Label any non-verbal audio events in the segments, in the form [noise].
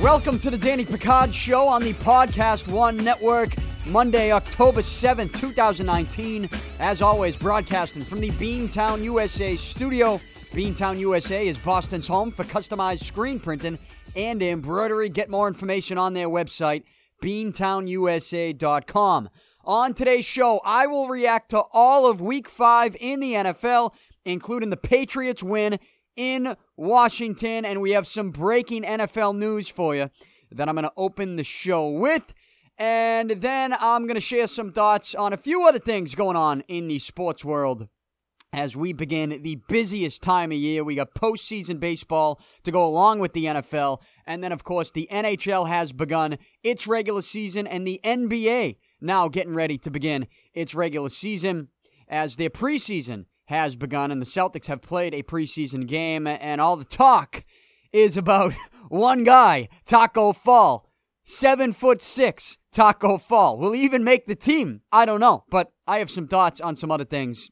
Welcome to the Danny Picard Show on the Podcast One Network, Monday, October 7th, 2019. As always, broadcasting from the Beantown USA studio. Beantown USA is Boston's home for customized screen printing and embroidery. Get more information on their website, beantownusa.com. On today's show, I will react to all of week five in the NFL, including the Patriots win in Washington, and we have some breaking NFL news for you that I'm going to open the show with. And then I'm going to share some thoughts on a few other things going on in the sports world as we begin the busiest time of year. We got postseason baseball to go along with the NFL. And then, of course, the NHL has begun its regular season, and the NBA now getting ready to begin its regular season as their preseason has begun, and the Celtics have played a preseason game, and all the talk is about [laughs] one guy, Tacko Fall. Seven foot six, Tacko Fall. Will even make the team? I don't know, but I have some thoughts on some other things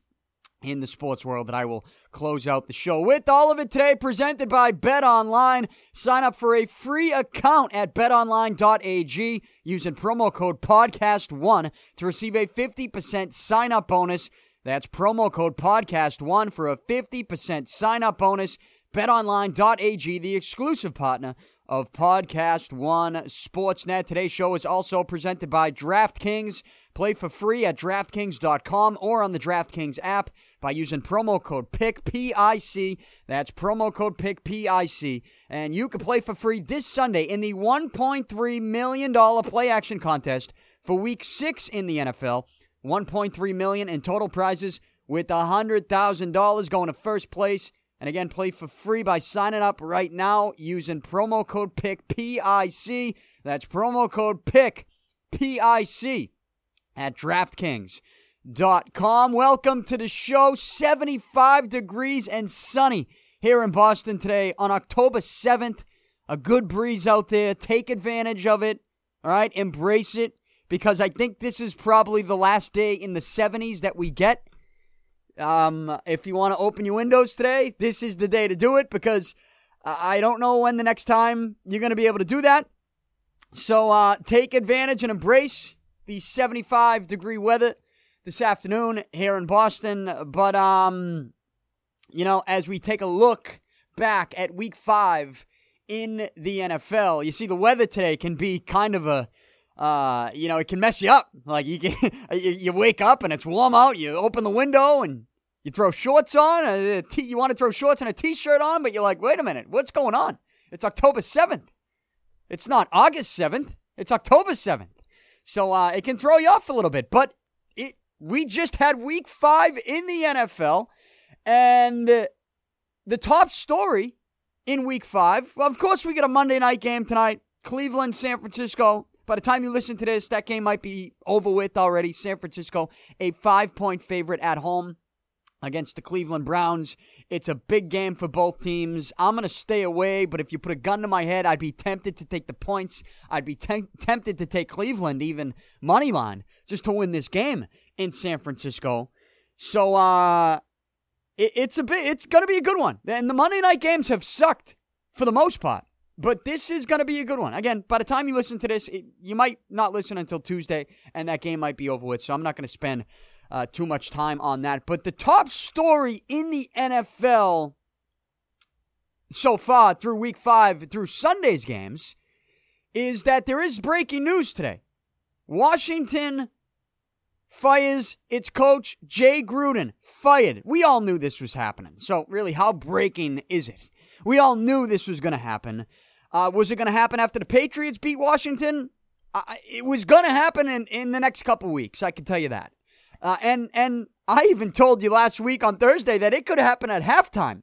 in the sports world that I will close out the show with. All of it today presented by Bet Online. Sign up for a free account at betonline.ag using promo code podcast1 to receive a 50% sign up bonus. That's promo code podcast1 for a 50% sign up bonus. BetOnline.ag, the exclusive partner of Podcast One Sportsnet. Today's show is also presented by DraftKings. Play for free at DraftKings.com or on the DraftKings app by using promo code PIC, P-I-C. That's promo code PIC, P-I-C. And you can play for free this Sunday in the $1.3 million play action contest for week six in the NFL. 1.3 million in total prizes with $100,000 going to first place. And again, play for free by signing up right now using promo code PIC, P-I-C. That's promo code PIC, P-I-C at DraftKings.com. Welcome to the show. 75 degrees and sunny here in Boston today on October 7th. A good breeze out there. Take advantage of it. All right, embrace it because I think this is probably the last day in the 70s that we get. Um, if you want to open your windows today, this is the day to do it because I don't know when the next time you're going to be able to do that. So uh, take advantage and embrace the 75 degree weather this afternoon here in Boston. But, um, you know, as we take a look back at week five in the NFL, you see the weather today can be kind of a uh, you know, it can mess you up. Like you can, [laughs] you wake up and it's warm out. You open the window and you throw shorts on. A t- you want to throw shorts and a t-shirt on, but you're like, wait a minute, what's going on? It's October seventh. It's not August seventh. It's October seventh. So uh, it can throw you off a little bit. But it, we just had Week Five in the NFL, and uh, the top story in Week Five. Well, of course, we get a Monday night game tonight. Cleveland, San Francisco. By the time you listen to this, that game might be over with already. San Francisco, a five point favorite at home against the Cleveland Browns. It's a big game for both teams. I'm going to stay away, but if you put a gun to my head, I'd be tempted to take the points. I'd be te- tempted to take Cleveland, even money line, just to win this game in San Francisco. So, uh, it, it's a bit, it's going to be a good one. And the Monday night games have sucked for the most part. But this is going to be a good one. Again, by the time you listen to this, it, you might not listen until Tuesday, and that game might be over with. So I'm not going to spend uh, too much time on that. But the top story in the NFL so far through week five, through Sunday's games, is that there is breaking news today. Washington fires its coach, Jay Gruden. Fired. We all knew this was happening. So, really, how breaking is it? We all knew this was going to happen. Uh, was it going to happen after the Patriots beat Washington? Uh, it was going to happen in, in the next couple weeks. I can tell you that. Uh, and and I even told you last week on Thursday that it could happen at halftime.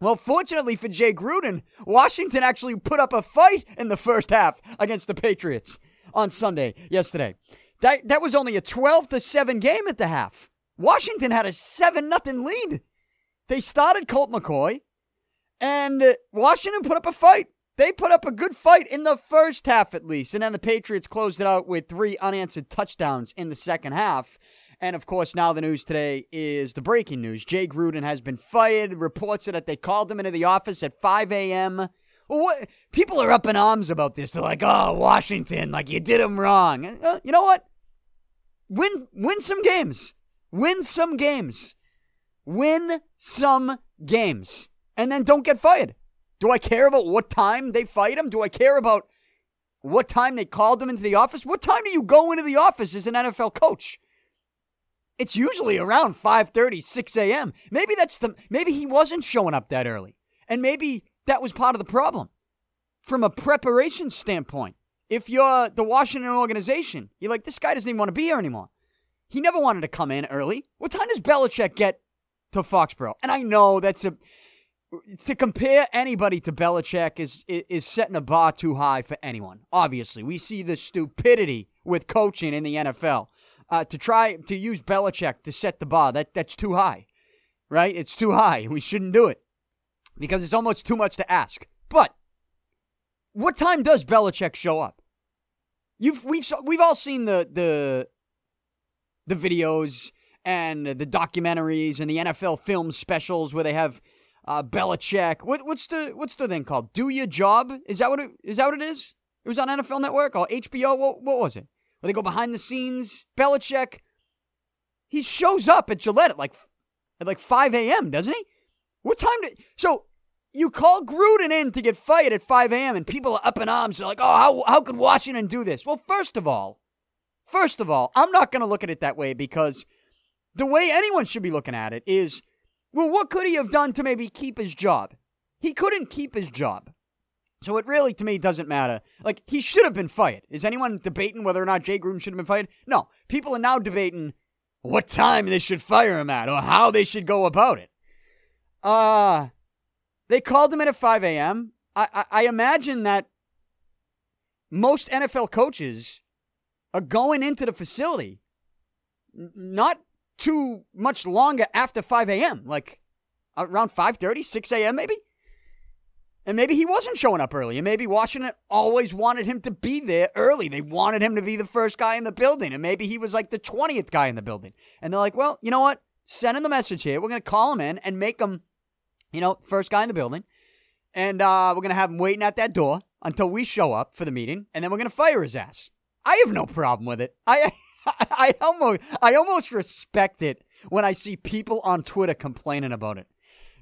Well, fortunately for Jay Gruden, Washington actually put up a fight in the first half against the Patriots on Sunday yesterday. That that was only a 12 to 7 game at the half. Washington had a 7 nothing lead. They started Colt McCoy and Washington put up a fight. They put up a good fight in the first half, at least. And then the Patriots closed it out with three unanswered touchdowns in the second half. And of course, now the news today is the breaking news. Jay Gruden has been fired. Reports that they called him into the office at 5 a.m. What? People are up in arms about this. They're like, "Oh, Washington, like you did him wrong." Uh, you know what? Win, win some games. Win some games. Win some games, and then don't get fired. Do I care about what time they fight him? Do I care about what time they called him into the office? What time do you go into the office as an NFL coach? It's usually around 5:30, 6 a.m. Maybe that's the maybe he wasn't showing up that early. And maybe that was part of the problem. From a preparation standpoint, if you're the Washington organization, you're like, this guy doesn't even want to be here anymore. He never wanted to come in early. What time does Belichick get to Foxborough? And I know that's a to compare anybody to Belichick is, is setting a bar too high for anyone. Obviously, we see the stupidity with coaching in the NFL. Uh, to try to use Belichick to set the bar, that that's too high, right? It's too high. We shouldn't do it because it's almost too much to ask. But what time does Belichick show up? You've we've we've all seen the the the videos and the documentaries and the NFL film specials where they have uh, Belichick. What, what's the what's the thing called? Do your job? Is that what it is? That what it is? It was on NFL Network or HBO. What what was it? Where they go behind the scenes. Belichick. He shows up at Gillette at like at like 5 a.m. Doesn't he? What time did so? You call Gruden in to get fired at 5 a.m. and people are up in arms. They're like, "Oh, how how could Washington do this?" Well, first of all, first of all, I'm not going to look at it that way because the way anyone should be looking at it is well, what could he have done to maybe keep his job? He couldn't keep his job. So it really, to me, doesn't matter. Like, he should have been fired. Is anyone debating whether or not Jay Gruden should have been fired? No. People are now debating what time they should fire him at or how they should go about it. Uh, they called him in at 5 a.m. I, I, I imagine that most NFL coaches are going into the facility not too much longer after 5 a.m., like around 5.30, 6 a.m. maybe? And maybe he wasn't showing up early. And maybe Washington always wanted him to be there early. They wanted him to be the first guy in the building. And maybe he was like the 20th guy in the building. And they're like, well, you know what? Send him the message here. We're going to call him in and make him, you know, first guy in the building. And uh, we're going to have him waiting at that door until we show up for the meeting. And then we're going to fire his ass. I have no problem with it. I. [laughs] I almost I almost respect it when I see people on Twitter complaining about it.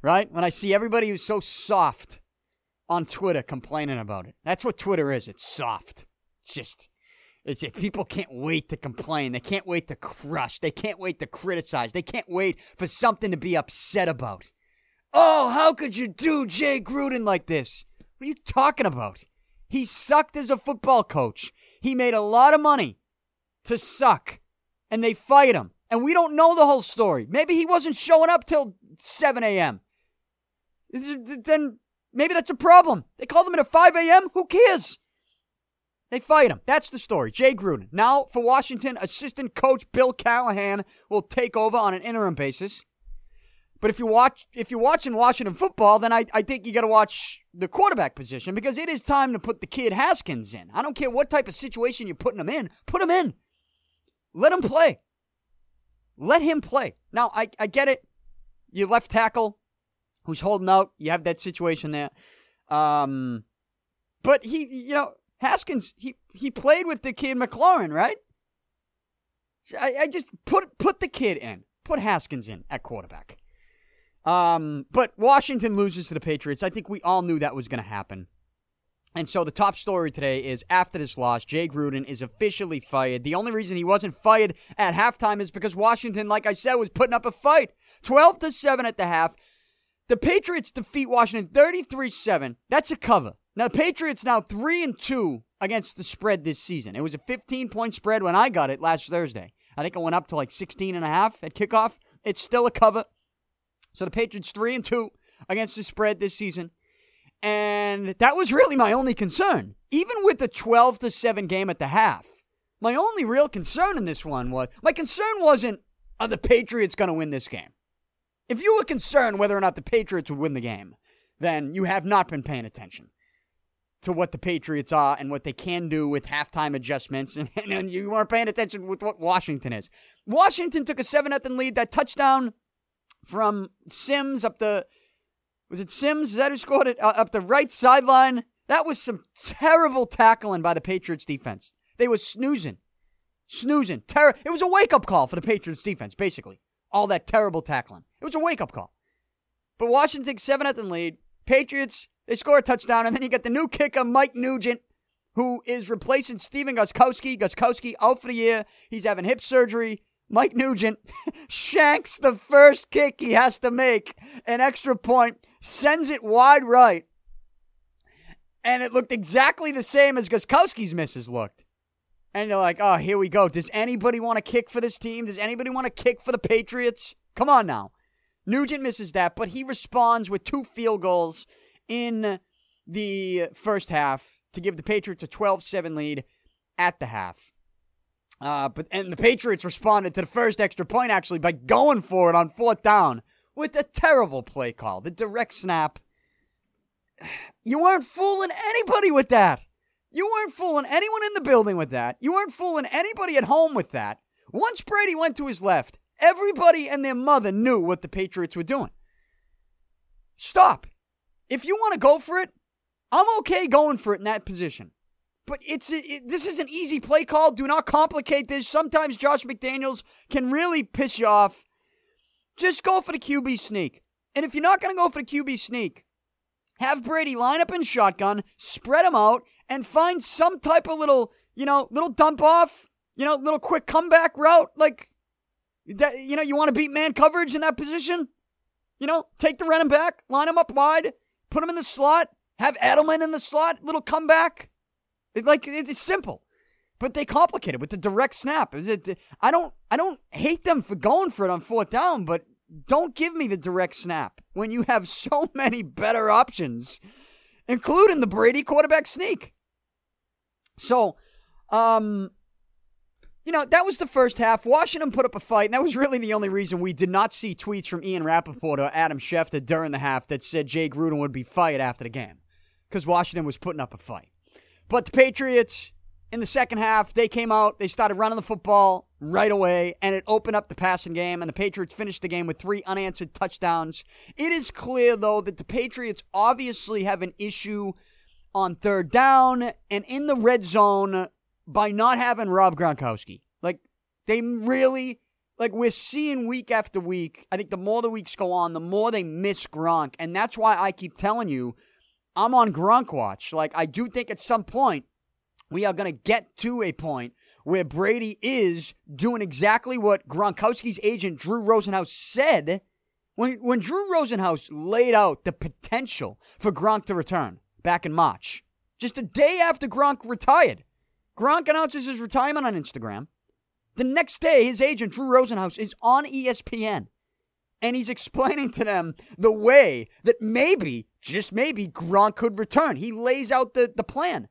Right? When I see everybody who's so soft on Twitter complaining about it. That's what Twitter is. It's soft. It's just it's it. people can't wait to complain. They can't wait to crush. They can't wait to criticize. They can't wait for something to be upset about. Oh, how could you do Jay Gruden like this? What are you talking about? He sucked as a football coach. He made a lot of money to suck. And they fight him. And we don't know the whole story. Maybe he wasn't showing up till 7 a.m. Then maybe that's a problem. They called him at 5 a.m. Who cares? They fight him. That's the story. Jay Gruden. Now, for Washington, assistant coach Bill Callahan will take over on an interim basis. But if you watch, if you're watching Washington football, then I, I think you got to watch the quarterback position because it is time to put the kid Haskins in. I don't care what type of situation you're putting him in. Put him in. Let him play. Let him play. Now, I, I get it. You left tackle who's holding out. You have that situation there. Um, but he, you know, Haskins, he, he played with the kid McLaurin, right? I, I just put put the kid in. Put Haskins in at quarterback. Um, but Washington loses to the Patriots. I think we all knew that was going to happen. And so the top story today is after this loss, Jay Gruden is officially fired. The only reason he wasn't fired at halftime is because Washington, like I said, was putting up a fight. 12 to 7 at the half. The Patriots defeat Washington 33-7. That's a cover. Now the Patriots now 3 and 2 against the spread this season. It was a 15-point spread when I got it last Thursday. I think it went up to like 16 and a half at kickoff. It's still a cover. So the Patriots 3 and 2 against the spread this season. And that was really my only concern. Even with the 12 to 7 game at the half, my only real concern in this one was my concern wasn't are the Patriots going to win this game? If you were concerned whether or not the Patriots would win the game, then you have not been paying attention. to what the Patriots are and what they can do with halftime adjustments. [laughs] And, and you weren't paying attention with what Washington is. Washington took a 7 0 lead. That touchdown from Sims up the. Was it Sims? Is that who scored it? Uh, up the right sideline. That was some terrible tackling by the Patriots defense. They were snoozing. Snoozing. Ter- it was a wake up call for the Patriots defense, basically. All that terrible tackling. It was a wake up call. But Washington takes 7 0 lead. Patriots they score a touchdown, and then you get the new kicker, Mike Nugent, who is replacing Stephen Gostkowski. Gostkowski out for the year. He's having hip surgery. Mike Nugent [laughs] shanks the first kick he has to make, an extra point, sends it wide right. And it looked exactly the same as Gostkowski's misses looked. And you're like, oh, here we go. Does anybody want to kick for this team? Does anybody want to kick for the Patriots? Come on now. Nugent misses that, but he responds with two field goals in the first half to give the Patriots a 12 7 lead at the half. Uh, but and the Patriots responded to the first extra point actually by going for it on fourth down with a terrible play call, the direct snap. You weren't fooling anybody with that. You weren't fooling anyone in the building with that. You weren't fooling anybody at home with that. Once Brady went to his left, everybody and their mother knew what the Patriots were doing. Stop if you want to go for it, I'm okay going for it in that position. But it's it, this is an easy play call. Do not complicate this. Sometimes Josh McDaniels can really piss you off. Just go for the QB sneak. And if you're not going to go for the QB sneak, have Brady line up in shotgun, spread them out, and find some type of little, you know, little dump off, you know, little quick comeback route. Like, that, you know, you want to beat man coverage in that position? You know, take the running back, line him up wide, Put him in the slot. Have Edelman in the slot. Little comeback. It, like it's simple, but they complicate it with the direct snap. Is It, I don't. I don't hate them for going for it on fourth down, but don't give me the direct snap when you have [laughs] so many better options, including the Brady quarterback sneak. So, um, you know, that was the first half. Washington put up a fight, and that was really the only reason we did not see tweets from Ian Rapoport or Adam Schefter during the half that said Jay Gruden would be fired after the game because Washington was putting up a fight. But the Patriots, in the second half, they came out, they started running the football right away, and it opened up the passing game, and the Patriots finished the game with three unanswered touchdowns. It is clear, though, that the Patriots obviously have an issue on third down and in the red zone by not having Rob Gronkowski. Like, they really, like, we're seeing week after week. I think the more the weeks go on, the more they miss Gronk. And that's why I keep telling you, I'm on Gronk watch. Like, I do think at some point, we are going to get to a point where Brady is doing exactly what Gronkowski's agent Drew Rosenhaus said when when Drew Rosenhaus laid out the potential for Gronk to return back in March, just a day after Gronk retired. Gronk announces his retirement on Instagram. The next day, his agent, Drew Rosenhaus, is on ESPN. And he's explaining to them the way that maybe, just maybe, Gronk could return. He lays out the, the plan.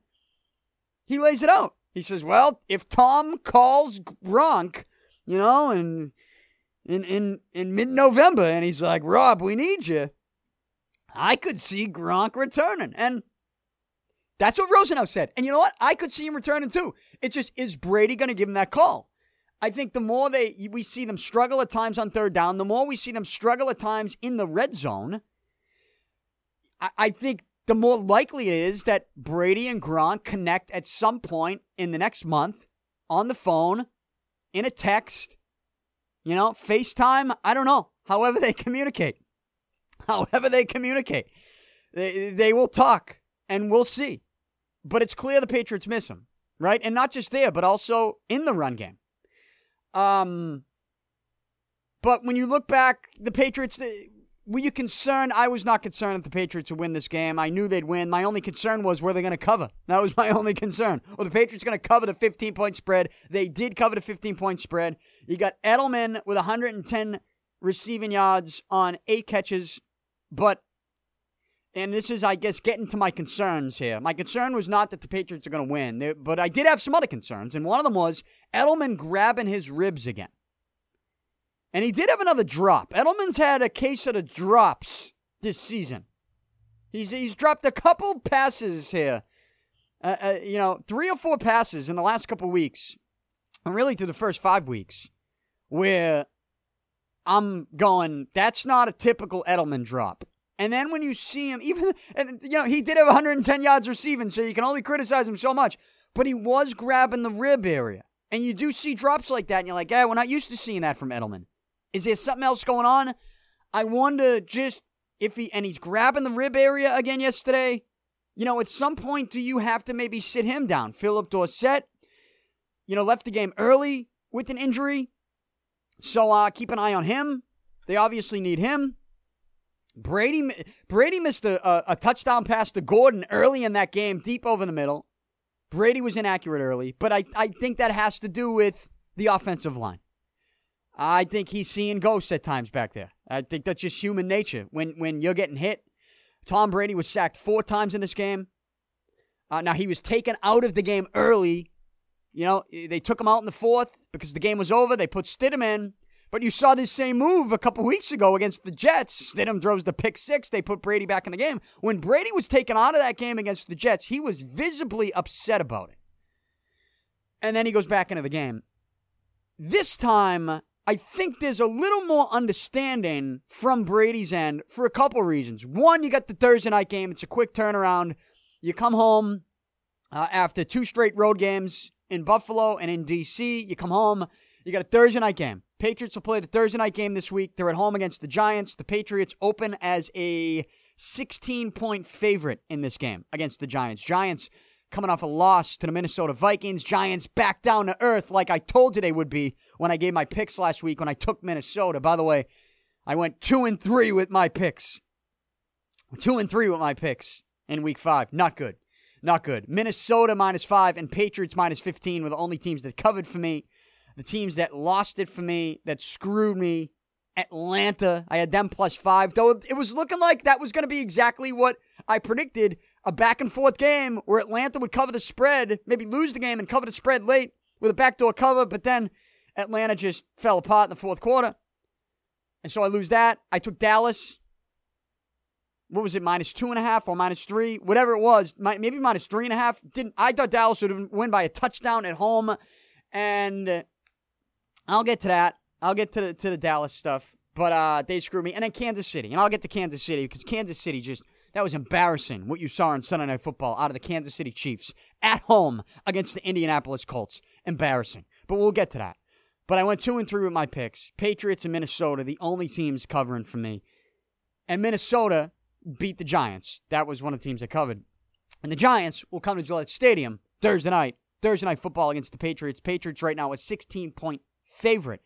He lays it out. He says, well, if Tom calls Gronk, you know, and in in in mid November, and he's like, Rob, we need you. I could see Gronk returning, and that's what Rosenhaus said. And you know what? I could see him returning too. It's just, is Brady going to give him that call? I think the more they we see them struggle at times on third down, the more we see them struggle at times in the red zone. I, I think the more likely it is that Brady and Gronk connect at some point in the next month on the phone, in a text, you know, FaceTime. I don't know. However they communicate, [laughs] however they communicate, they, they will talk and we'll see. But it's clear the Patriots miss him, right? And not just there, but also in the run game. Um, but when you look back, the Patriots, were you concerned? I was not concerned that the Patriots would win this game. I knew they'd win. My only concern was were they going to cover? That was [laughs] my only concern. Well, the Patriots going to cover the 15 point spread. They did cover the 15 point spread. You got Edelman with 110 receiving yards on eight catches, but and this is, I guess, getting to my concerns here. My concern was not that the Patriots are going to win, but I did have some other concerns, and one of them was Edelman grabbing his ribs again. And he did have another drop. Edelman's had a case of the drops this season. He's, he's dropped a couple passes here uh, uh, you know, three or four passes in the last couple weeks, and really through the first five weeks, where I'm going, that's not a typical Edelman drop. And then when you see him, even, and, you know, he did have 110 yards receiving, so you can only criticize him so much, but he was grabbing the rib area. And you do see drops like that, and you're like, yeah, we're not used to seeing that from Edelman. Is there something else going on? I wonder just if he, and he's grabbing the rib area again yesterday. You know, at some point, do you have to maybe sit him down? Philip Dorsett, you know, left the game early with an injury. So uh, keep an eye on him. They obviously need him. Brady Brady missed a, a, a, touchdown pass to Gordon early in that game, deep over the middle. Brady was inaccurate early, but I, I think that has to do with the offensive line. I think he's seeing ghosts at times back there. I think that's just human nature. When when you're getting hit, Tom Brady was sacked four times in this game. Uh, now he was taken out of the game early. You know they took him out in the fourth because the game was over. They put Stidham in, but you saw this same move a couple weeks ago against the Jets. Stidham throws the pick six. They put Brady back in the game. When Brady was taken out of that game against the Jets, he was visibly upset about it. And then he goes back into the game. This time, I think there's a little more understanding from Brady's end for a couple reasons. One, you got the Thursday night game, it's a quick turnaround. You come home uh, after two straight road games in Buffalo and in D.C., you come home, you got a Thursday night game. Patriots will play the Thursday night game this week. They're at home against the Giants. The Patriots open as a 16 point favorite in this game against the Giants. Giants coming off a loss to the Minnesota Vikings. Giants back down to earth like I told you they would be when I gave my picks last week when I took Minnesota. By the way, I went 2 and 3 with my picks. 2 and 3 with my picks in week 5. Not good. Not good. Minnesota minus 5 and Patriots minus 15 were the only teams that covered for me. The teams that lost it for me, that screwed me, Atlanta, I had them plus 5. Though it was looking like that was going to be exactly what I predicted a back and forth game where Atlanta would cover the spread, maybe lose the game and cover the spread late with a backdoor cover, but then Atlanta just fell apart in the fourth quarter. And so I lose that. I took Dallas. What was it, minus two and a half or minus three? Whatever it was, maybe minus three and a half. Didn't I thought Dallas would win by a touchdown at home. And I'll get to that. I'll get to the, to the Dallas stuff. But uh, they screwed me. And then Kansas City. And I'll get to Kansas City because Kansas City just that was embarrassing what you saw on Sunday Night Football out of the Kansas City Chiefs at home against the Indianapolis Colts. Embarrassing. But we'll get to that. But I went two and three with my picks. Patriots and Minnesota, the only teams covering for me. And Minnesota beat the Giants. That was one of the teams that covered. And the Giants will come to Gillette Stadium Thursday night. Thursday night football against the Patriots. Patriots right now a 16 point favorite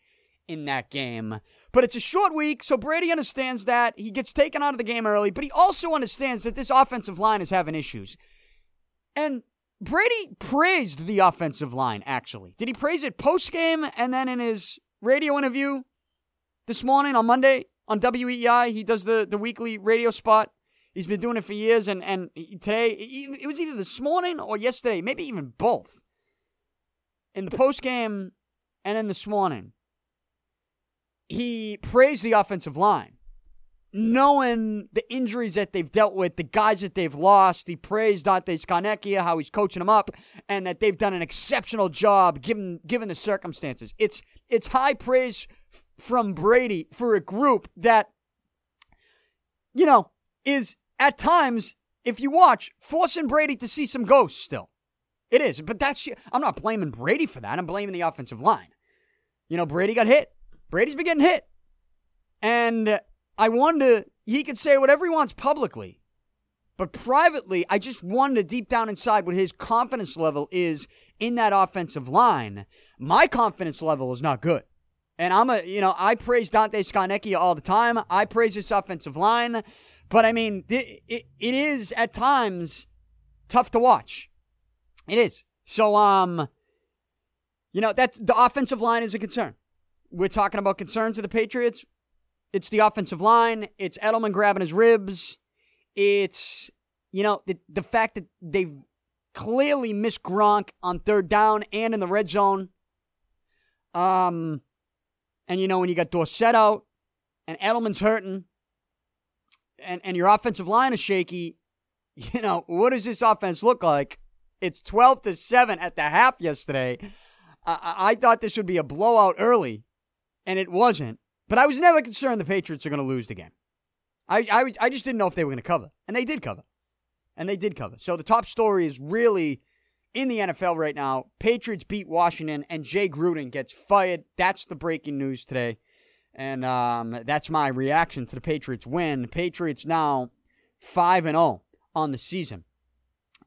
in that game. But it's a short week, so Brady understands that. He gets taken out of the game early, but he also understands that this offensive line is having issues. And Brady praised the offensive line, actually. Did he praise it post game and then in his radio interview this morning on Monday on WEEI? He does the, the weekly radio spot. He's been doing it for years, and, and today, it was either this morning or yesterday, maybe even both. In the post game and in this morning, he praised the offensive line. Knowing the injuries that they've dealt with, the guys that they've lost, he praised Dante Scarnecchia, how he's coaching them up, and that they've done an exceptional job given given the circumstances. It's it's high praise f- from Brady for a group that, you know, is at times, if you watch, forcing Brady to see some ghosts still. It is, but that's I'm not blaming Brady for that. I'm blaming the offensive line. You know, Brady got hit. Brady's been getting hit. And I wonder, he could say whatever he wants publicly. But privately, I just wonder deep down inside what his confidence level is in that offensive line. My confidence level is not good. And I'm a, you know, I praise Dante Scarnecchia all the time. I praise this offensive line. But I mean, it, it, it is at times tough to watch. It is. So, um, you know, that's the offensive line is a concern we're talking about concerns of the Patriots. It's the offensive line. It's Edelman grabbing his ribs. It's, you know, the, the fact that they've clearly missed Gronk on third down and in the red zone. Um, and, you know, when you got Dorsett out and Edelman's hurting and, and your offensive line is shaky, [laughs] you know, what does this offense look like? It's 12 to 7 at the half yesterday. I, I thought this would be a blowout early, and it wasn't. But I was never concerned the Patriots are going to lose the game. I, I, I just didn't know if they were going to cover. And they did cover. And they did cover. So the top story is really in the NFL right now. Patriots beat Washington, and Jay Gruden gets fired. That's the breaking news today. And um, that's my reaction to the Patriots win. Patriots now 5 and 0 on the season.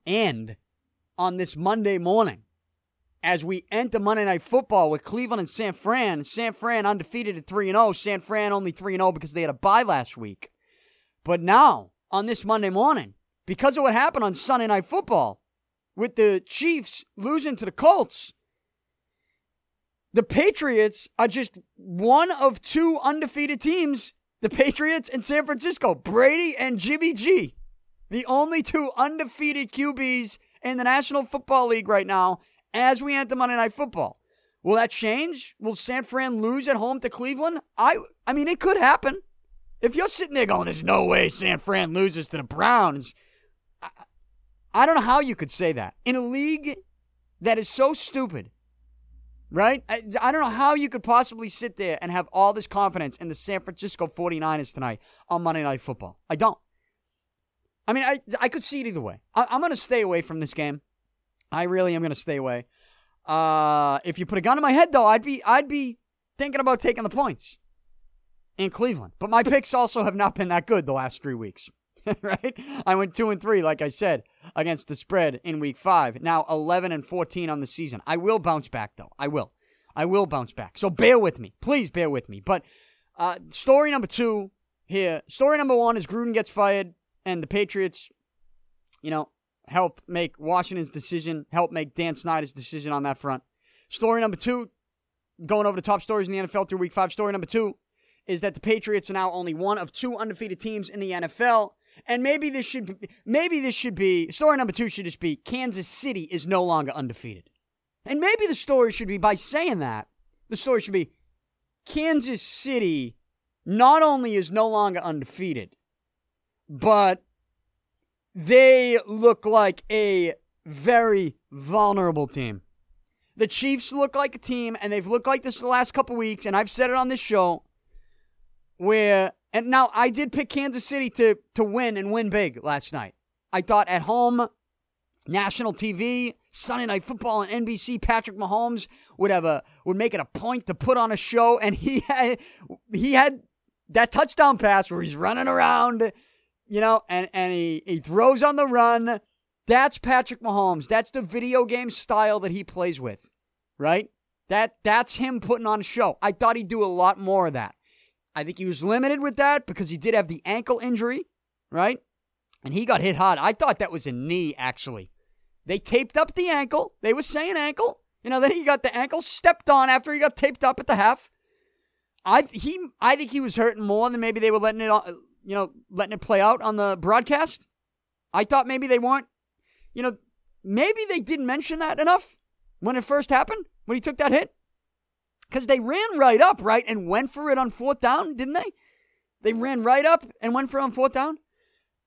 And on this Monday morning, as we enter Monday Night Football with Cleveland and San Fran, San Fran undefeated at 3 0, San Fran only 3 0 because they had a bye last week. But now, on this Monday morning, because of what happened on Sunday Night Football with the Chiefs losing to the Colts, the Patriots are just one of two undefeated teams the Patriots and San Francisco. Brady and Jimmy G. The only two undefeated QBs in the National Football League right now as we enter Monday Night Football. Will that change? Will San Fran lose at home to Cleveland? I I mean it could happen. If you're sitting there going, "There's no way San Fran loses to the Browns," I, I don't know how you could say that in a league that is so stupid right? I, I, don't know how you could possibly sit there and have all this confidence in the San Francisco 49ers tonight on Monday Night Football. I don't. I mean, I, I could see it either way. I, am going to stay away from this game. I really am to stay away. Uh, if you put a gun in my head, though, I'd be I'd be thinking about taking the points in Cleveland. But my picks also have not been that good the last three weeks. [laughs] right? I went two and three, like I said, against the spread in week five. Now 11 and 14 on the season. I will bounce back, though. I will. I will bounce back. So bear with me. Please bear with me. But uh, story number two here. Story number one is Gruden gets fired, and the Patriots, you know, help make Washington's decision, help make Dan Snyder's decision on that front. Story number two, going over the top stories in the NFL through week five. Story number two is that the Patriots are now only one of two undefeated teams in the NFL and maybe this should be, maybe this should be story number two should just be Kansas City is no longer undefeated. And maybe the story should be by saying that, the story should be Kansas City not only is no longer undefeated, but they look like a very vulnerable team. The Chiefs look like a team, and they've looked like this the last couple weeks, and I've said it on this show, where and now I did pick Kansas City to to win and win big last night. I thought at home, national TV, Sunday night football on NBC, Patrick Mahomes would have a would make it a point to put on a show, and he had he had that touchdown pass where he's running around, you know, and and he he throws on the run. That's Patrick Mahomes. That's the video game style that he plays with, right? That that's him putting on a show. I thought he'd do a lot more of that. I think he was limited with that because he did have the ankle injury, right? And he got hit hard. I thought that was a knee, actually. They taped up the ankle. They were saying ankle. You know, then he got the ankle stepped on after he got taped up at the half. I he I think he was hurting more than maybe they were letting it you know letting it play out on the broadcast. I thought maybe they weren't, you know, maybe they didn't mention that enough when it first happened when he took that hit. Because they ran right up, right, and went for it on fourth down, didn't they? They ran right up and went for it on fourth down.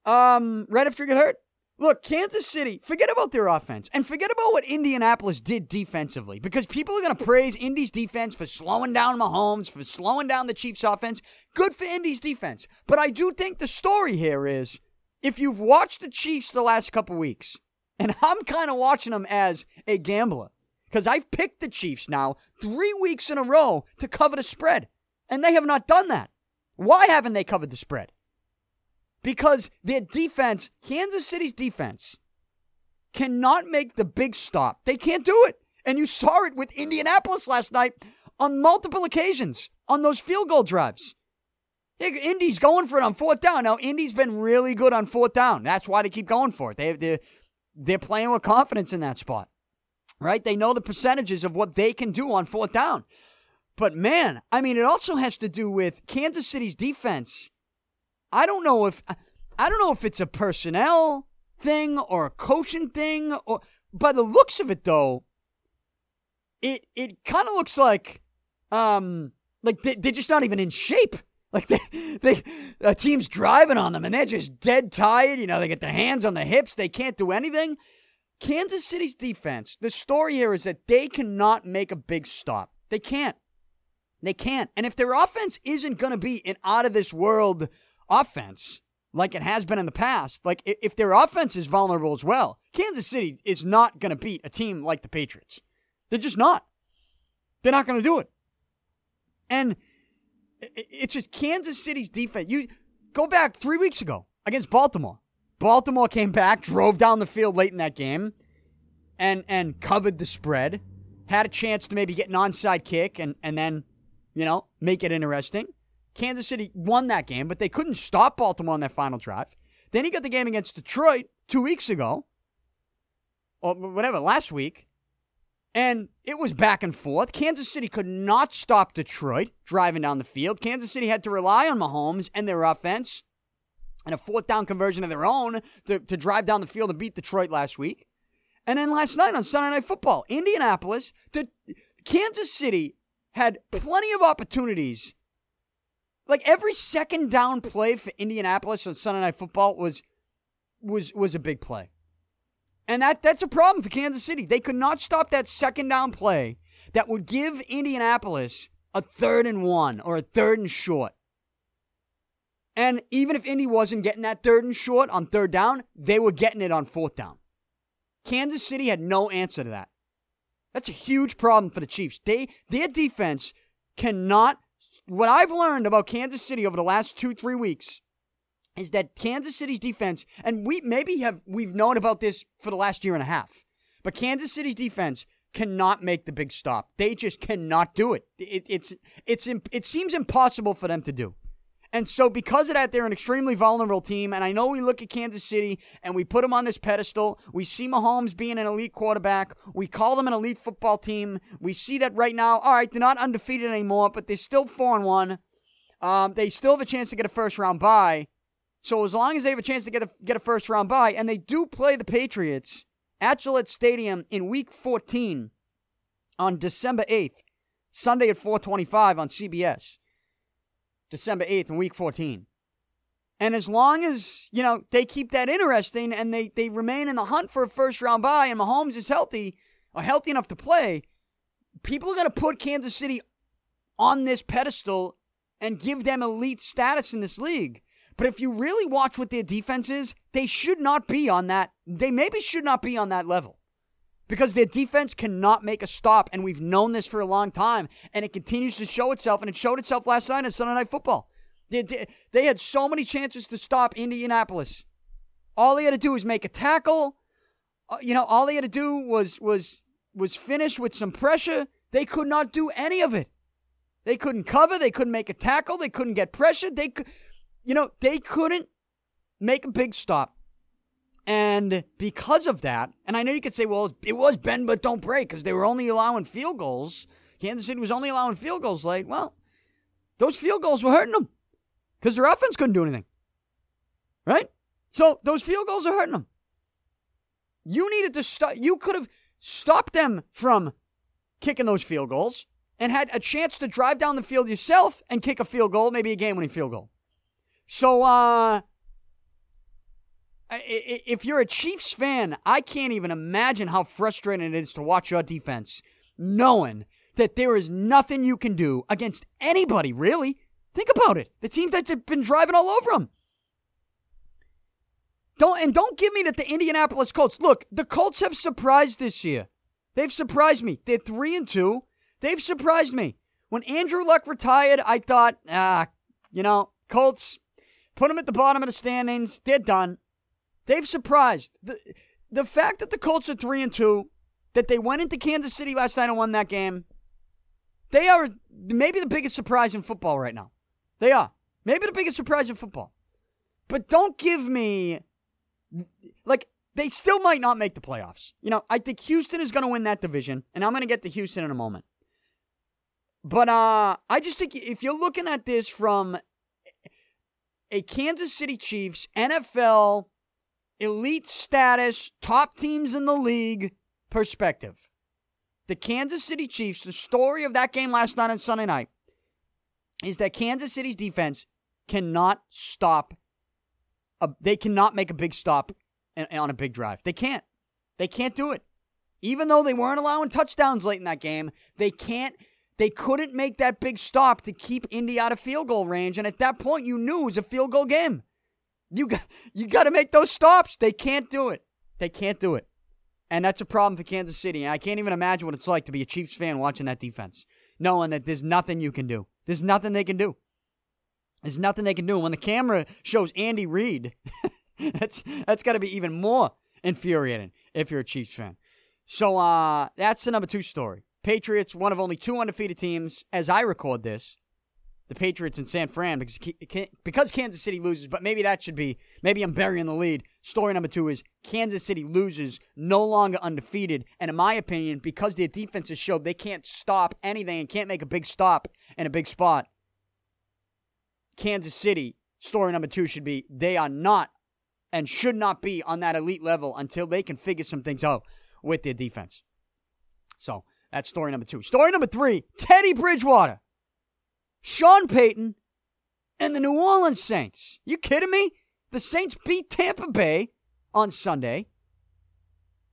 Um, right after he got hurt. Look, Kansas City, forget about their offense and forget about what Indianapolis did defensively because people are going to praise Indy's defense for slowing down Mahomes, for slowing down the Chiefs' offense. Good for Indy's defense. But I do think the story here is if you've watched the Chiefs the last couple weeks, and I'm kind of watching them as a gambler, because I've picked the Chiefs now three weeks in a row to cover the spread, and they have not done that. Why haven't they covered the spread? Because their defense, Kansas City's defense, cannot make the big stop. They can't do it. And you saw it with Indianapolis last night on multiple occasions on those field goal drives. Indy's going for it on fourth down. Now, Indy's been really good on fourth down. That's why they keep going for it. They, they're, they're playing with confidence in that spot right? They know the percentages of what they can do on fourth down. But man, I mean, it also has to do with Kansas City's defense. I don't know if I don't know if it's a personnel thing or a coaching thing, or by the looks of it, though, it it kind of looks like um like they, they're just not even in shape. Like [laughs] they, they, a team's driving on them and they're just dead tired. You know, they get their hands on the hips. They can't do anything. Kansas City's defense, the story here is that they cannot make a big stop. They can't. They can't. And if their offense isn't going to be an out of this world offense like it has been in the past, like if their offense is vulnerable as well, Kansas City is not going to beat a team like the Patriots. They're just not. They're not going to do it. And it's just Kansas City's defense. You go back three weeks ago against Baltimore. Baltimore came back, drove down the field late in that game, and and covered the spread. Had a chance to maybe get an onside kick and, and then, you know, make it interesting. Kansas City won that game, but they couldn't stop Baltimore on that final drive. Then he got the game against Detroit two weeks ago, oh, or whatever, last week, and it was back and forth. Kansas City could not stop Detroit driving down the field. Kansas City had to rely on Mahomes and their offense and a fourth down conversion of their own to, to drive down the field and beat Detroit last week. And then last night on Sunday Night Football, Indianapolis, the, Kansas City had plenty of opportunities. Like every second down play for Indianapolis on Sunday Night Football was was was a big play. And that that's a problem for Kansas City. They could not stop that second down play that would give Indianapolis a third and one or a third and short. And even if Indy wasn't getting that third and short on third down, they were getting it on fourth down. Kansas City had no answer to that. That's a huge problem for the Chiefs. They their defense cannot what I've learned about Kansas City over the last 2-3 weeks is that Kansas City's defense and we maybe have we've known about this for the last year and a half. But Kansas City's defense cannot make the big stop. They just cannot do it. it it's it's it seems impossible for them to do. And so, because of that, they're an extremely vulnerable team. And I know we look at Kansas City and we put them on this pedestal. We see Mahomes being an elite quarterback. We call them an elite football team. We see that right now. All right, they're not undefeated anymore, but they're still 4 and 1. Um, they still have a chance to get a first round bye. So, as long as they have a chance to get a, get a first round bye, and they do play the Patriots at Gillette Stadium in week 14 on December 8th, Sunday at 425 on CBS. December 8th in week 14. And as long as, you know, they keep that interesting and they, they remain in the hunt for a first round bye and Mahomes is healthy or healthy enough to play, people are going to put Kansas City on this pedestal and give them elite status in this league. But if you really watch what their defense is, they should not be on that. They maybe should not be on that level because their defense cannot make a stop, and we've known this for a long time, and it continues to show itself, and it showed itself last night in Sunday Night Football. They, they had so many chances to stop Indianapolis. All they had to do was make a tackle. Uh, you know, all they had to do was was was finish with some pressure. They could not do any of it. They couldn't cover. They couldn't make a tackle. They couldn't get pressure. They could, you know, they couldn't make a big stop. And because of that, and I know you could say, well, it was bend but don't break because they were only allowing field goals. Kansas City was only allowing field goals late. Well, those field goals were hurting them because their offense couldn't do anything. Right? So those field goals are hurting them. You needed to stop. You could have stopped them from kicking those field goals and had a chance to drive down the field yourself and kick a field goal, maybe a game winning field goal. So, uh, if you're a Chiefs fan, I can't even imagine how frustrating it is to watch your defense knowing that there is nothing you can do against anybody, really. Think about it. The teams that have been driving all over them. Don't and don't give me that the Indianapolis Colts. Look, the Colts have surprised this year. They've surprised me. They're three and two. They've surprised me. When Andrew Luck retired, I thought, ah, you know, Colts, put them at the bottom of the standings. They're done. They've surprised. The, the fact that the Colts are 3 and 2, that they went into Kansas City last night and won that game, they are maybe the biggest surprise in football right now. They are. Maybe the biggest surprise in football. But don't give me like they still might not make the playoffs. You know, I think Houston is going to win that division, and I'm going to get to Houston in a moment. But uh I just think if you're looking at this from a Kansas City Chiefs NFL elite status, top teams in the league perspective. The Kansas City Chiefs, the story of that game last night on Sunday night is that Kansas City's defense cannot stop. A, they cannot make a big stop on a big drive. They can't. They can't do it. Even though they weren't allowing touchdowns late in that game, they can't they couldn't make that big stop to keep Indy out of field goal range. And at that point, you knew it was a field goal game. You got, you got to make those stops. They can't do it. They can't do it. And that's a problem for Kansas City. And I can't even imagine what it's like to be a Chiefs fan watching that defense, knowing that there's nothing you can do. There's nothing they can do. There's nothing they can do. when the camera shows Andy Reid, [laughs] that's that's got to be even more infuriating if you're a Chiefs fan. So uh, that's the number two story. Patriots, one of only two undefeated teams, as I record this. The Patriots in San Fran because because Kansas City loses, but maybe that should be maybe I'm burying the lead. Story number two is Kansas City loses, no longer undefeated, and in my opinion, because their defense has showed they can't stop anything and can't make a big stop in a big spot. Kansas City story number two should be they are not and should not be on that elite level until they can figure some things out with their defense. So that's story number two. Story number three Teddy Bridgewater, Sean Payton, and the New Orleans Saints. You kidding me? The Saints beat Tampa Bay on Sunday.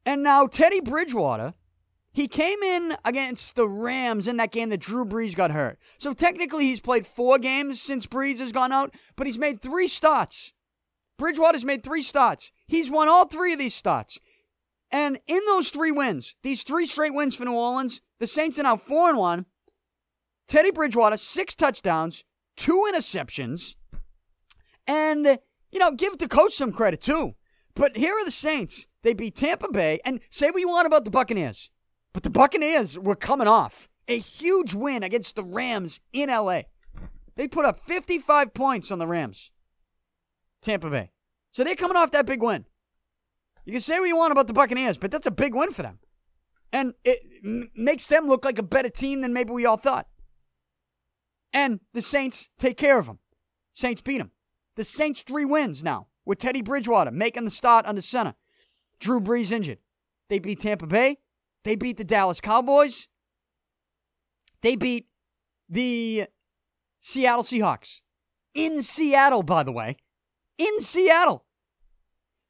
And now Teddy Bridgewater, he came in against the Rams in that game that Drew Brees got hurt. So technically he's played four games since Brees has gone out, but he's made three starts. Bridgewater's made three starts. He's won all three of these starts. And in those three wins, these three straight wins for New Orleans, the Saints are now 4 and 1. Teddy Bridgewater, six touchdowns, two interceptions. And, you know, give the coach some credit too. But here are the Saints. They beat Tampa Bay. And say what you want about the Buccaneers. But the Buccaneers were coming off a huge win against the Rams in LA. They put up 55 points on the Rams. Tampa Bay. So they're coming off that big win. You can say what you want about the Buccaneers, but that's a big win for them. And it m- makes them look like a better team than maybe we all thought. And the Saints take care of them. Saints beat them. The Saints three wins now with Teddy Bridgewater making the start under center. Drew Brees injured. They beat Tampa Bay. They beat the Dallas Cowboys. They beat the Seattle Seahawks. In Seattle, by the way. In Seattle.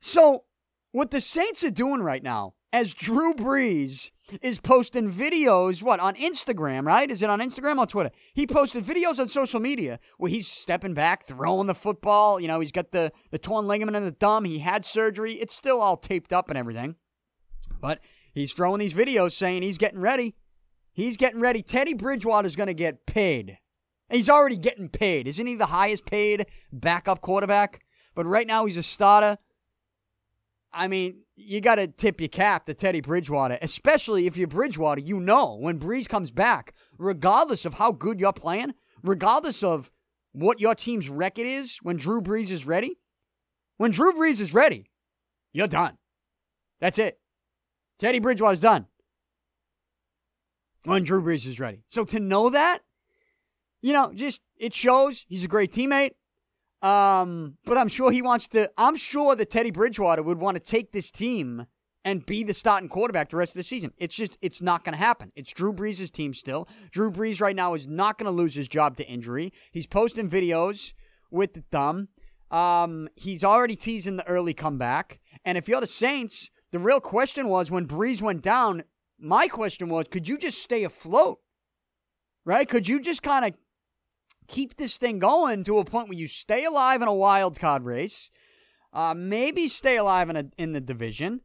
So what the Saints are doing right now, as Drew Brees is posting videos, what, on Instagram, right? Is it on Instagram or Twitter? He posted videos on social media where he's stepping back, throwing the football. You know, he's got the, the torn ligament in the thumb. He had surgery. It's still all taped up and everything. But he's throwing these videos saying he's getting ready. He's getting ready. Teddy Bridgewater's going to get paid. He's already getting paid. Isn't he the highest paid backup quarterback? But right now he's a starter. I mean, you got to tip your cap to Teddy Bridgewater, especially if you're Bridgewater. You know when Brees comes back, regardless of how good you're playing, regardless of what your team's record is when Drew Brees is ready, when Drew Brees is ready, you're done. That's it. Teddy Bridgewater's done when Drew Brees is ready. So to know that, you know, just it shows he's a great teammate. Um, but I'm sure he wants to. I'm sure that Teddy Bridgewater would want to take this team and be the starting quarterback the rest of the season. It's just, it's not going to happen. It's Drew Brees' team still. Drew Brees right now is not going to lose his job to injury. He's posting videos with the thumb. Um, he's already teasing the early comeback. And if you're the Saints, the real question was when Brees went down, my question was, could you just stay afloat? Right? Could you just kind of keep this thing going to a point where you stay alive in a wild card race, uh, maybe stay alive in a, in the division,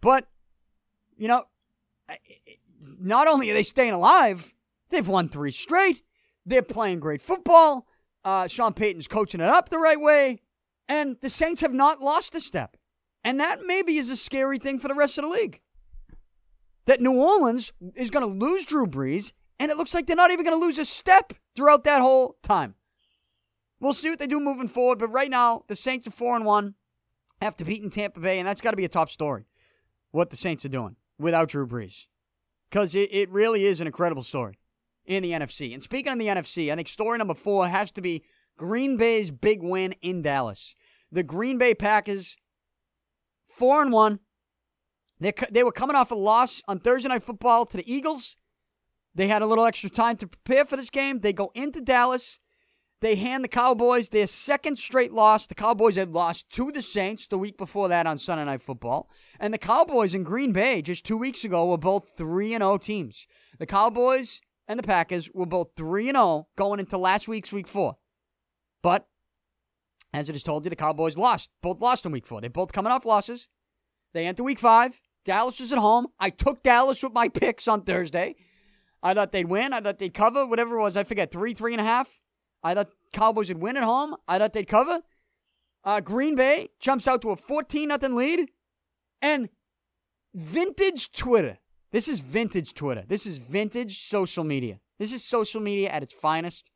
but you know, not only are they staying alive, they've won three straight. They're playing great football. Uh, Sean Payton's coaching it up the right way, and the Saints have not lost a step. And that maybe is a scary thing for the rest of the league. That New Orleans is going to lose Drew Brees and it looks like they're not even going to lose a step throughout that whole time. We'll see what they do moving forward, but right now, the Saints are 4 and 1 after beating Tampa Bay, and that's got to be a top story, what the Saints are doing without Drew Brees. Because it, it really is an incredible story in the NFC. And speaking of the NFC, I think story number four has to be Green Bay's big win in Dallas. The Green Bay Packers, 4 and 1. They, they were coming off a loss on Thursday Night Football to the Eagles. They had a little extra time to prepare for this game. They go into Dallas. they hand the Cowboys their second straight loss. The Cowboys had lost to the Saints the week before that on Sunday Night Football. And the Cowboys in Green Bay just two weeks ago were both 3 0 teams. The Cowboys and the Packers were both 3 0 going into last week's week four. But, as I just told you, the Cowboys lost. Both lost in week four. They're both coming off losses. They enter week five. Dallas was at home. I took Dallas with my picks on Thursday. I thought they'd win. I thought they'd cover, whatever it was. I forget, three, three and a half. I thought Cowboys would win at home. I thought they'd cover. Uh, Green Bay jumps out to a 14 nothing lead. And vintage Twitter. This is vintage Twitter. This is vintage social media. This is social media at its finest.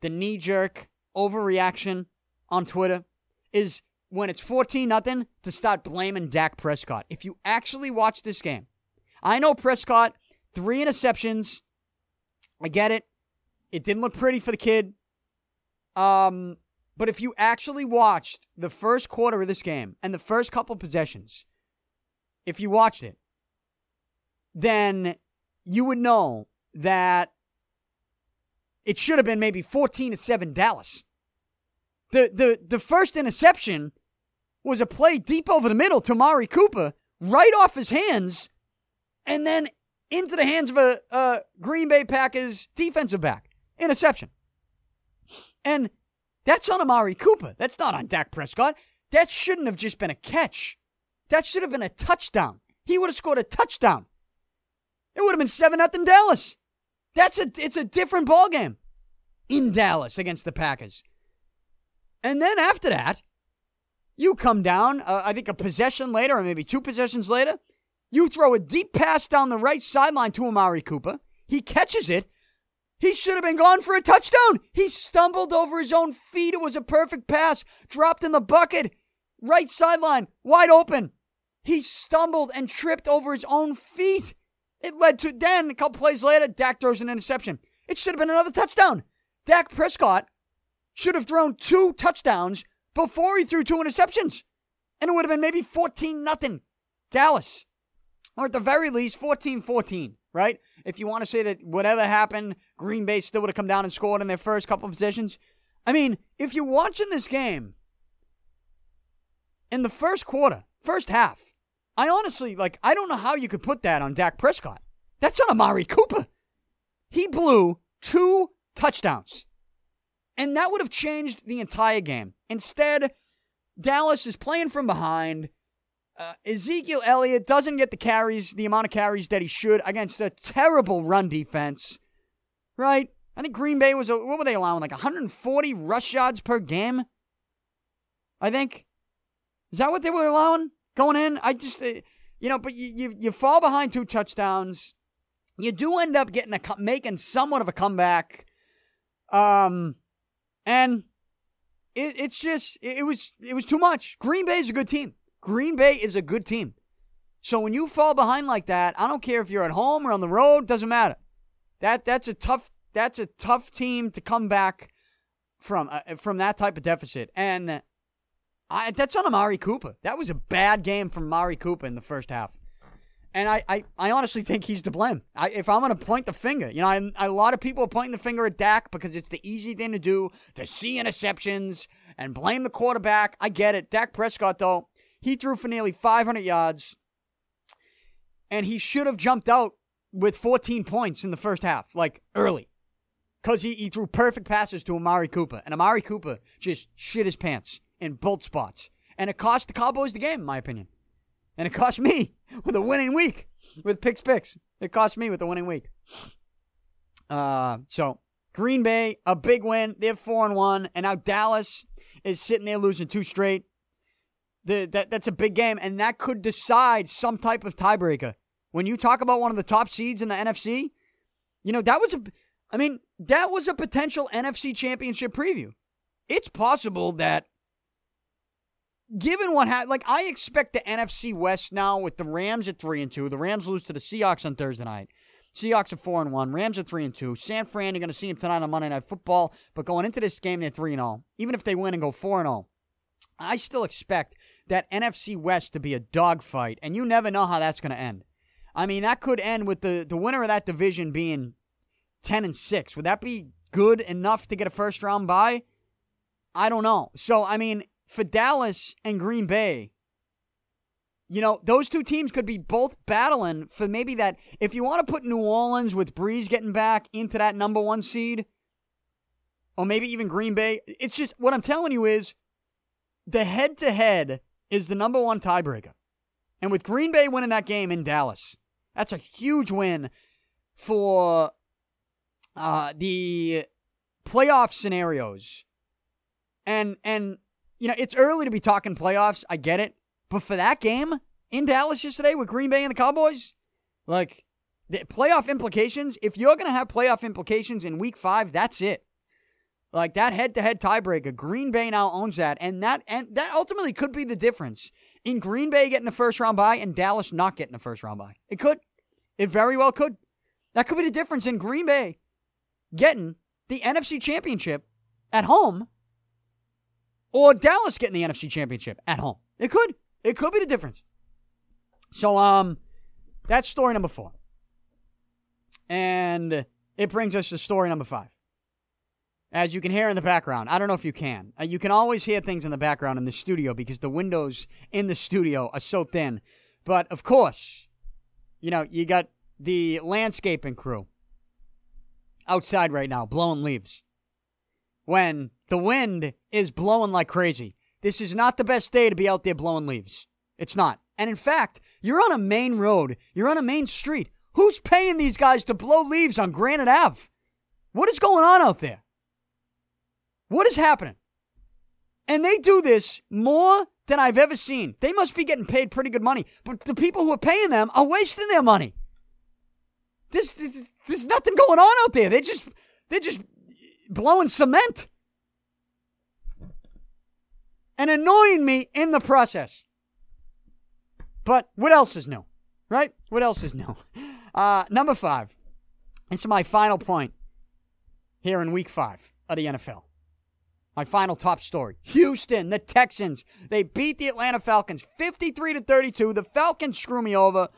The knee jerk overreaction on Twitter is when it's 14 nothing to start blaming Dak Prescott. If you actually watch this game, I know Prescott, three interceptions. I get it. It didn't look pretty for the kid. Um, but if you actually watched the first quarter of this game and the first couple possessions, if you watched it, then you would know that it should have been maybe 14 to 7 Dallas. The the the first interception was a play deep over the middle to Amari Cooper, right off his hands, and then into the hands of a, a Green Bay Packers defensive back. Interception. And that's on Amari Cooper. That's not on Dak Prescott. That shouldn't have just been a catch. That should have been a touchdown. He would have scored a touchdown. It would have been 7 0 Dallas. That's a it's a different ball game in Dallas against the Packers. And then after that, you come down, uh, I think a possession later, or maybe two possessions later, you throw a deep pass down the right sideline to Amari Cooper. He catches it. He should have been gone for a touchdown. He stumbled over his own feet. It was a perfect pass, dropped in the bucket, right sideline, wide open. He stumbled and tripped over his own feet. It led to then a couple plays later, Dak throws an interception. It should have been another touchdown. Dak Prescott should have thrown two touchdowns before he threw two interceptions. And it would have been maybe 14 nothing Dallas. Or at the very least 14-14, right? If you want to say that whatever happened, Green Bay still would have come down and scored in their first couple of possessions. I mean, if you're watching this game in the first quarter, first half, I honestly like I don't know how you could put that on Dak Prescott. That's on Amari Cooper. He blew two touchdowns. And that would have changed the entire game. Instead, Dallas is playing from behind. Uh, Ezekiel Elliott doesn't get the carries, the amount of carries that he should against a terrible run defense. Right? I think Green Bay was, what were they allowing? Like 140 rush yards per game? I think. Is that what they were allowing going in? I just, uh, you know, but you, you, you fall behind two touchdowns. You do end up getting a, making somewhat of a comeback. Um, and it, it's just it, it was it was too much. Green Bay is a good team. Green Bay is a good team. So when you fall behind like that, I don't care if you're at home or on the road, doesn't matter. That that's a tough that's a tough team to come back from uh, from that type of deficit. And I, that's on Amari Cooper. That was a bad game from Amari Cooper in the first half. And I, I, I honestly think he's to blame. I, if I'm going to point the finger, you know, a lot of people are pointing the finger at Dak because it's the easy thing to do to see interceptions and blame the quarterback. I get it. Dak Prescott, though, he threw for nearly 500 yards, and he should have jumped out with 14 points in the first half, like early, because he, he threw perfect passes to Amari Cooper, and Amari Cooper just shit his pants in both spots. And it cost the Cowboys the game, in my opinion. And it cost me [laughs] with a winning week with picks picks. It cost me with a winning week. Uh, so Green Bay, a big win. They're four and one, and now Dallas is sitting there losing two straight. The, that that's a big game, and that could decide some type of tiebreaker. When you talk about one of the top seeds in the NFC, you know that was a, I mean that was a potential NFC Championship preview. It's possible that given what happened, like I expect the NFC West now with the Rams at three and two. The Rams lose to the Seahawks on Thursday night. Seahawks are four and one. Rams are three and two. San Fran, you're going to see them tonight on Monday Night Football. But going into this game, they're three and all. Even if they win and go four and all, I still expect that NFC West to be a dogfight, and you never know how that's going to end. I mean, that could end with the the winner of that division being ten and six. Would that be good enough to get a first round bye? I don't know. So, I mean, for Dallas and Green Bay, you know, those two teams could be both battling for maybe that. If you want to put New Orleans with Brees getting back into that number one seed, or maybe even Green Bay, it's just what I'm telling you is the head to head is the number one tiebreaker. And with Green Bay winning that game in Dallas, that's a huge win for uh, the playoff scenarios. And and you know, it's early to be talking playoffs. I get it. But for that game in Dallas yesterday with Green Bay and the Cowboys, like the playoff implications, if you're going to have playoff implications in week 5, that's it. Like that head-to-head tiebreaker, Green Bay now owns that, and that and that ultimately could be the difference in Green Bay getting a first round bye and Dallas not getting a first round bye. It could. It very well could. That could be the difference in Green Bay getting the NFC Championship at home or Dallas getting the NFC Championship at home. It could. It could be the difference. So, um, that's story number four. And it brings us to story number five. As you can hear in the background, I don't know if you can. Uh, you can always hear things in the background in the studio because the windows in the studio are so thin. But of course, you know, you got the landscaping crew outside right now blowing leaves. When the wind is blowing like crazy. This is not the best day to be out there blowing leaves. It's not. And in fact, you're on a main road, you're on a main street. Who's paying these guys to blow leaves on Granite Ave? What is going on out there? What is happening? And they do this more than I've ever seen. They must be getting paid pretty good money, but the people who are paying them are wasting their money. There's, there's nothing going on out there. They just they're just blowing cement and annoying me in the process. But what else is new? Right? What else is new? [laughs] Uh, number five. This is my final point here in week five of the NFL. My final top story. Houston, the Texans, they beat the Atlanta Falcons 53 to 32. The Falcons screw me over.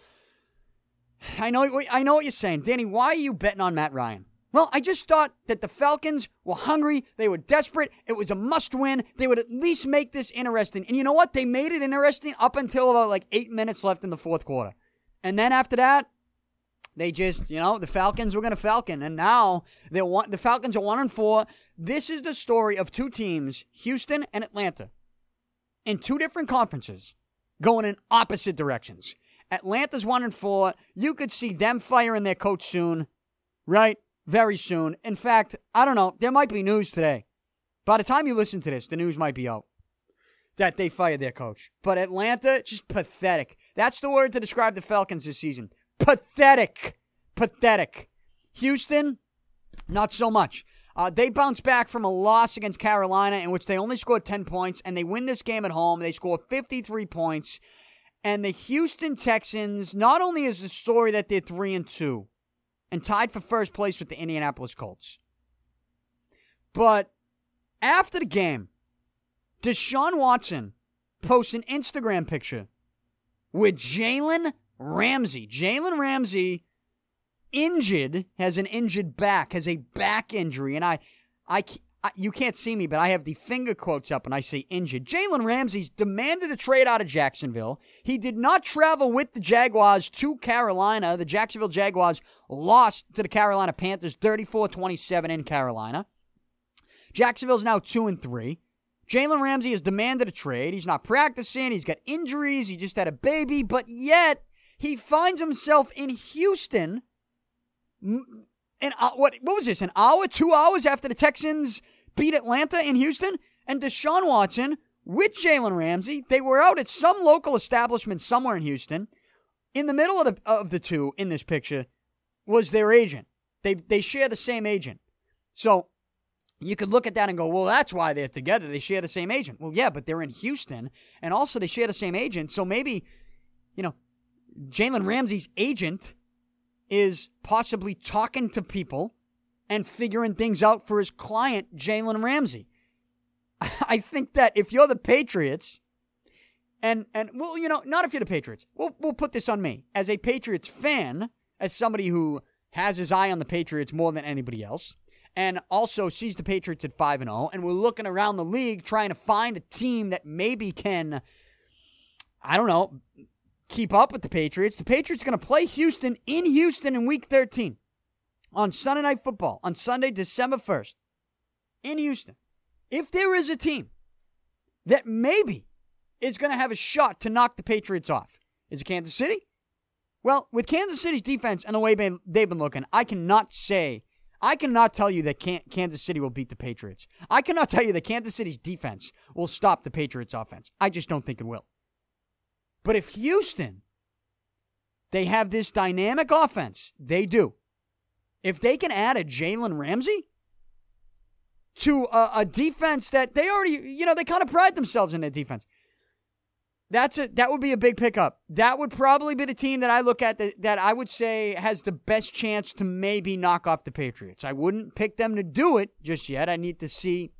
I know I know what you're saying. Danny, why are you betting on Matt Ryan? Well, I just thought that the Falcons were hungry. They were desperate. It was a must win. They would at least make this interesting. And you know what? They made it interesting up until about like eight minutes left in the fourth quarter. And then after that, they just, you know, the Falcons were going to Falcon. And now they want the Falcons are one and four. This is the story of two teams, Houston and Atlanta, in two different conferences, going in opposite directions. Atlanta's one and four. You could see them firing their coach soon, right? very soon. In fact, I don't know. There might be news today. By the time you listen to this, the news might be out that they fired their coach. But Atlanta, just pathetic. That's the word to describe the Falcons this season. Pathetic. Pathetic. Houston, not so much. Uh, they bounce back from a loss against Carolina in which they only scored 10 points, and they win this game at home. They score 53 points. And the Houston Texans, not only is the story that they're 3 and 2, and tied for first place with the Indianapolis Colts. But after the game, Deshaun Watson posts an Instagram picture with Jalen Ramsey. Jalen Ramsey injured, has an injured back, has a back injury, and I, I, you can't see me, but I have the finger quotes up and I say injured. Jalen Ramsey's demanded a trade out of Jacksonville. He did not travel with the Jaguars to Carolina. The Jacksonville Jaguars lost to the Carolina Panthers 34 27 in Carolina. Jacksonville's now 2 and 3. Jalen Ramsey has demanded a trade. He's not practicing. He's got injuries. He just had a baby, but yet he finds himself in Houston and uh, what what was this? An hour, two hours after the Texans beat Atlanta in Houston, and Deshaun Watson with Jalen Ramsey, they were out at some local establishment somewhere in Houston. In the middle of the of the two in this picture was their agent. They they share the same agent, so you could look at that and go, well, that's why they're together. They share the same agent. Well, yeah, but they're in Houston, and also they share the same agent. So maybe, you know, Jalen Ramsey's agent is possibly talking to people and figuring things out for his client, Jalen Ramsey. [laughs] I think that if you're the Patriots, and and well, you know, not if you're the Patriots. We'll we'll put this on me as a Patriots fan, as somebody who has his eye on the Patriots more than anybody else, and also sees the Patriots at 5 and 0 and we're looking around the league trying to find a team that maybe can I don't know, keep up with the Patriots. The Patriots are going to play Houston in Houston in week 13 on Sunday Night Football on Sunday, December 1st in Houston. If there is a team that maybe is going to have a shot to knock the Patriots off, is it Kansas City? Well, with Kansas City's defense and the way they've been looking, I cannot say, I cannot tell you that Kansas City will beat the Patriots. I cannot tell you that Kansas City's defense will stop the Patriots' offense. I just don't think it will. But if Houston, they have this dynamic offense, they do. If they can add a Jalen Ramsey to a, a, defense that they already, you know, they kind of pride themselves in their defense. That's a that would be a big pickup. That would probably be the team that I look at that, that I would say has the best chance to maybe knock off the Patriots. I wouldn't pick them to do it just yet. I need to see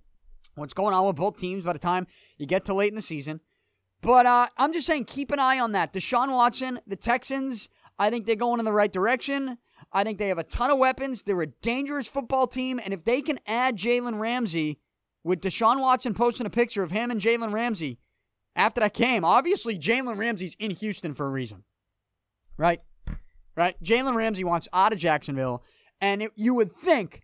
what's going on with both teams by the time you get to late in the season. But uh, I'm just saying, keep an eye on that. Deshaun Watson, the Texans, I think they're going in the right direction. I think they have a ton of weapons. They're a dangerous football team. And if they can add Jalen Ramsey, with Deshaun Watson posting a picture of him and Jalen Ramsey after that game, obviously Jalen Ramsey's in Houston for a reason. Right? Right? Jalen Ramsey wants out of Jacksonville. And it, you would think,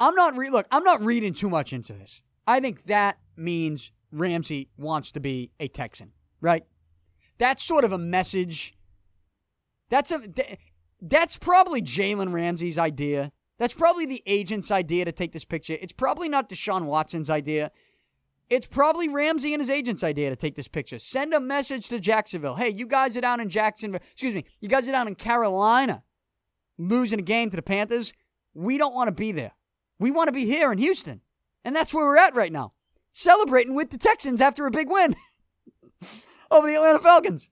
I'm not, re- look, I'm not reading too much into this. I think that means Ramsey wants to be a Texan right? That's sort of a message. That's a that's probably Jalen Ramsey's idea. That's probably the agent's idea to take this picture. It's probably not Deshaun Watson's idea. It's probably Ramsey and his agent's idea to take this picture. Send a message to Jacksonville. Hey, you guys are down in Jacksonville. Excuse me. You guys are down in Carolina losing a game to the Panthers. We don't want to be there. We want to be here in Houston. And that's where we're at right now. Celebrating with the Texans after a big win. [laughs] over the Atlanta Falcons.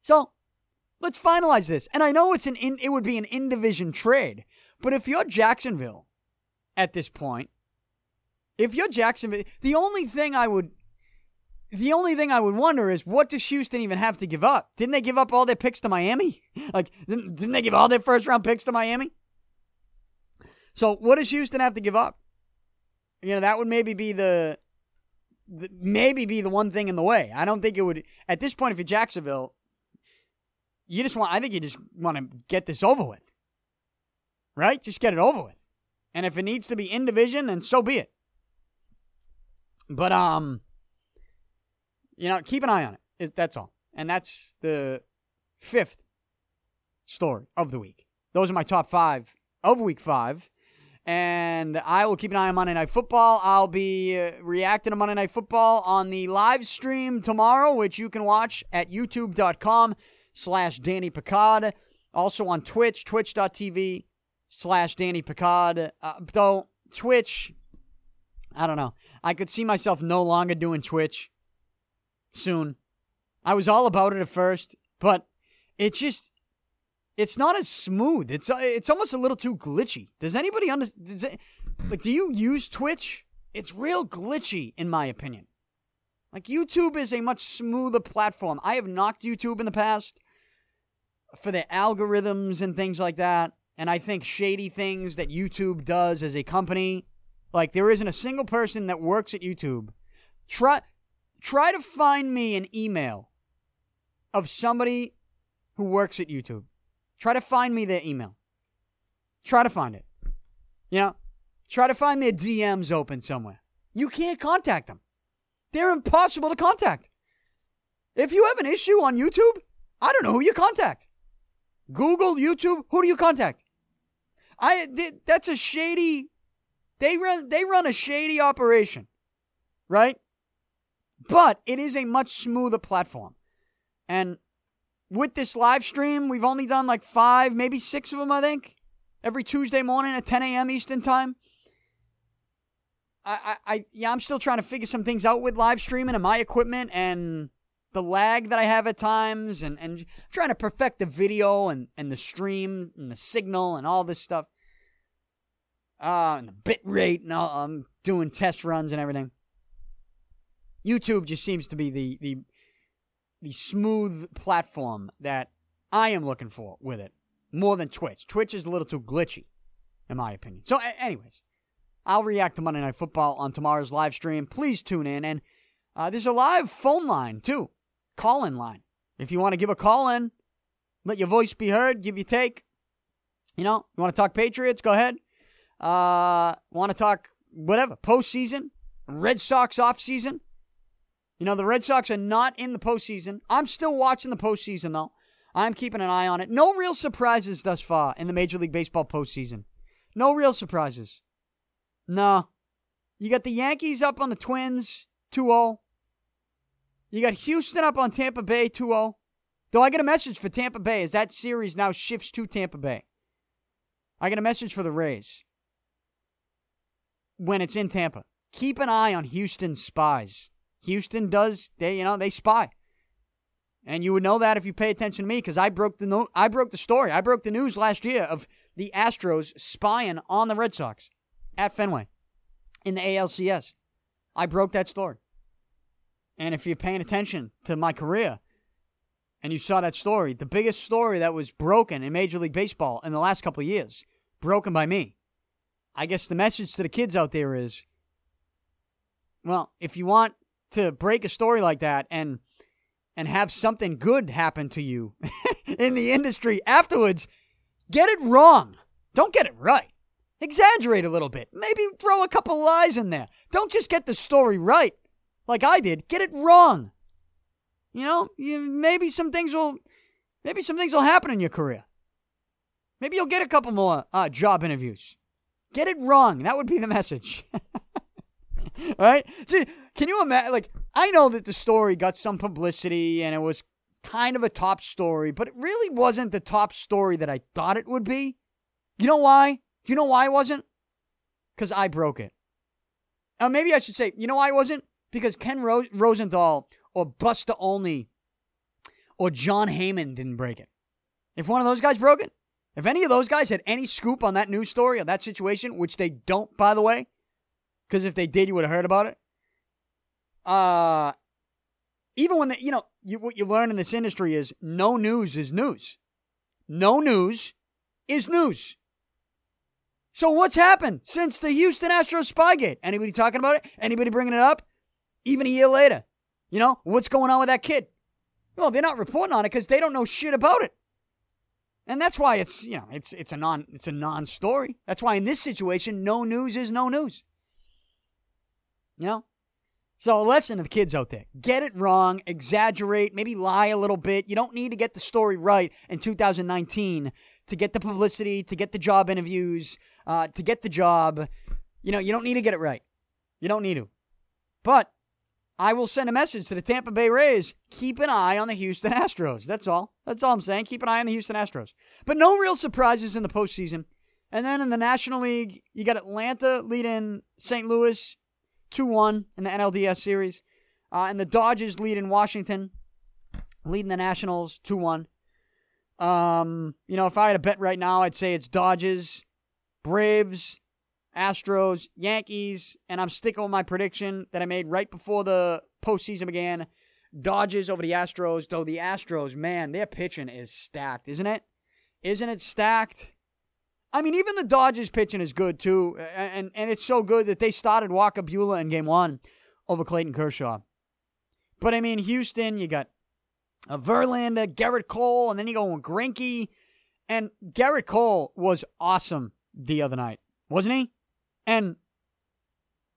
So let's finalize this. And I know it's an in, it would be an in division trade, but if you're Jacksonville at this point, if you're Jacksonville, the only thing I would the only thing I would wonder is what does Houston even have to give up? Didn't they give up all their picks to Miami? [laughs] Like, didn't, didn't they give all their first round picks to Miami? So, what does Houston have to give up? You know, that would maybe be the maybe be the one thing in the way. I don't think it would at this point if you're Jacksonville, you just want I think you just want to get this over with. Right? Just get it over with. And if it needs to be in division, then so be it. But um you know, keep an eye on it. That's all. And that's the fifth story of the week. Those are my top 5 of week 5. And I will keep an eye on Monday Night Football. I'll be uh, reacting to Monday Night Football on the live stream tomorrow, which you can watch at youtube.com slash Danny Picard. Also on Twitch, twitch.tv slash Danny Picard. Uh, though, Twitch, I don't know. I could see myself no longer doing Twitch soon. I was all about it at first, but it just it's not as smooth. It's uh, it's almost a little too glitchy. Does anybody understand? It, like, do you use Twitch? It's real glitchy, in my opinion. Like YouTube is a much smoother platform. I have knocked YouTube in the past for the algorithms and things like that, and I think shady things that YouTube does as a company. Like there isn't a single person that works at YouTube. Try try to find me an email of somebody who works at YouTube. Try to find me their email. Try to find it. You know, try to find their DMs open somewhere. You can't contact them. They're impossible to contact. If you have an issue on YouTube, I don't know who you contact. Google, YouTube, who do you contact? I that's a shady they run they run a shady operation. Right? But it is a much smoother platform. And with this live stream, we've only done like five, maybe six of them, I think, every Tuesday morning at 10 a.m. Eastern Time. I, I, I, yeah, I'm still trying to figure some things out with live streaming and my equipment and the lag that I have at times, and and trying to perfect the video and and the stream and the signal and all this stuff. Uh, and the bit rate and all. I'm doing test runs and everything. YouTube just seems to be the the the smooth platform that I am looking for with it more than Twitch. Twitch is a little too glitchy. in my opinion. So, anyways, I'll react to Monday Night Football on tomorrow's live stream. Please tune in. And uh, there's a live phone line, too, call in line. If you want to give a call in, let your voice be heard, give your take. You know, you want to talk Patriots? Go ahead. Uh, want to talk whatever, postseason, Red Sox off season? You know, the Red Sox are not in the postseason. I'm still watching the postseason, though. I'm keeping an eye on it. No real surprises thus far in the Major League Baseball postseason. No real surprises. No. You got the Yankees up on the Twins 2 0. You got Houston up on Tampa Bay 2 0. Though I get a message for Tampa Bay as that series now shifts to Tampa Bay. I get a message for the Rays when it's in Tampa. Keep an eye on Houston's spies. Houston does they you know they spy, and you would know that if you pay attention to me because I broke the no- I broke the story. I broke the news last year of the Astros spying on the Red Sox at Fenway in the ALCS. I broke that story. And if you're paying attention to my career and you saw that story, the biggest story that was broken in Major League Baseball in the last couple of years, broken by me. I guess the message to the kids out there is well, if you want to break a story like that and and have something good happen to you [laughs] in the industry afterwards, get it wrong. Don't get it right. Exaggerate a little bit. Maybe throw a couple lies in there. Don't just get the story right like I did. Get it wrong. You know, you, maybe some things will maybe some things will happen in your career. Maybe you'll get a couple more uh, job interviews. Get it wrong. That would be the message. [laughs] [laughs] right? So, can you imagine? Like, I know that the story got some publicity and it was kind of a top story, but it really wasn't the top story that I thought it would be. You know why? Do you know why it wasn't? Because I broke it. Or maybe I should say, you know why it wasn't? Because Ken Ro- Rosenthal or Buster Olney or Jon Heyman didn't break it. If one of those guys broke it, if any of those guys had any scoop on that news story or that situation, which they don't, by the way, because if they did, you would have heard about it. Uh, even when they, you know, you, what you learn in this industry is no news is news. No news is news. So what's happened since the Houston Astros Spygate? Anybody talking about it? Anybody bringing it up? Even a year later, you know what's going on with that kid? Well, they're not reporting on it because they don't know shit about it. And that's why it's you know it's it's a non it's a non-story. That's why in this situation, no news is no news. You know? So a lesson to the kids out there. Get it wrong, exaggerate, maybe lie a little bit. You don't need to get the story right in 2019 to get the publicity, to get the job interviews, uh, to get the job. You know, you don't need to get it right. You don't need to. But I will send a message to the Tampa Bay Rays. Keep an eye on the Houston Astros. That's all. That's all I'm saying. Keep an eye on the Houston Astros. But no real surprises in the postseason. And then in the National League, you got Atlanta leading St. Louis 2 1 in the NLDS series. Uh, and the Dodgers lead in Washington, leading the Nationals 2 1. Um, you know, if I had a bet right now, I'd say it's Dodgers, Braves, Astros, Yankees, and I'm sticking with my prediction that I made right before the postseason began. Dodgers over the Astros, though the Astros, man, their pitching is stacked, isn't it? Isn't it stacked? I mean, even the Dodgers pitching is good too, and and it's so good that they started Walker Buehler in Game One over Clayton Kershaw. But I mean, Houston, you got a Verlander, Gerrit Cole, and then you go with Greinke, and Gerrit Cole was awesome the other night, wasn't he? And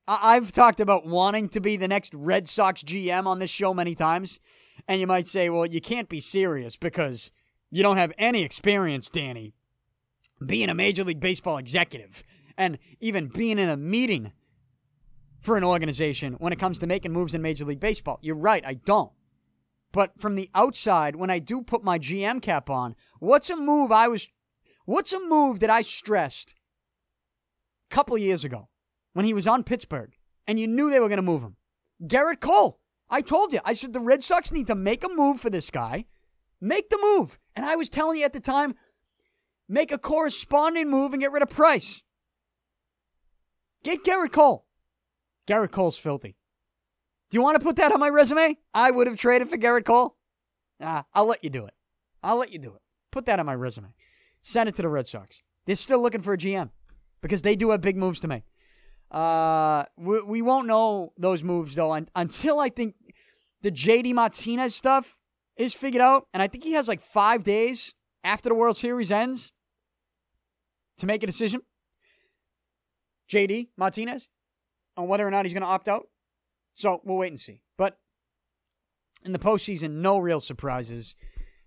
I've talked about wanting to be the next Red Sox GM on this show many times, and you might say, well, you can't be serious because you don't have any experience, Danny being a Major League Baseball executive and even being in a meeting for an organization when it comes to making moves in Major League Baseball. You're right, I don't. But from the outside, when I do put my GM cap on, what's a move I was what's a move that I stressed a couple years ago when he was on Pittsburgh and you knew they were going to move him? Gerrit Cole. I told you. I said the Red Sox need to make a move for this guy. Make the move. And I was telling you at the time, make a corresponding move and get rid of Price. Get Gerrit Cole. Gerrit Cole's filthy. Do you want to put that on my resume? I would have traded for Gerrit Cole. Ah, I'll let you do it. I'll let you do it. Put that on my resume. Send it to the Red Sox. They're still looking for a GM. because they do have big moves to make. Uh, we, we won't know those moves though un- until I think the JD Martinez stuff is figured out, and I think he has like five days after the World Series ends to make a decision. JD Martinez on whether or not he's going to opt out. So we'll wait and see. But in the postseason, no real surprises.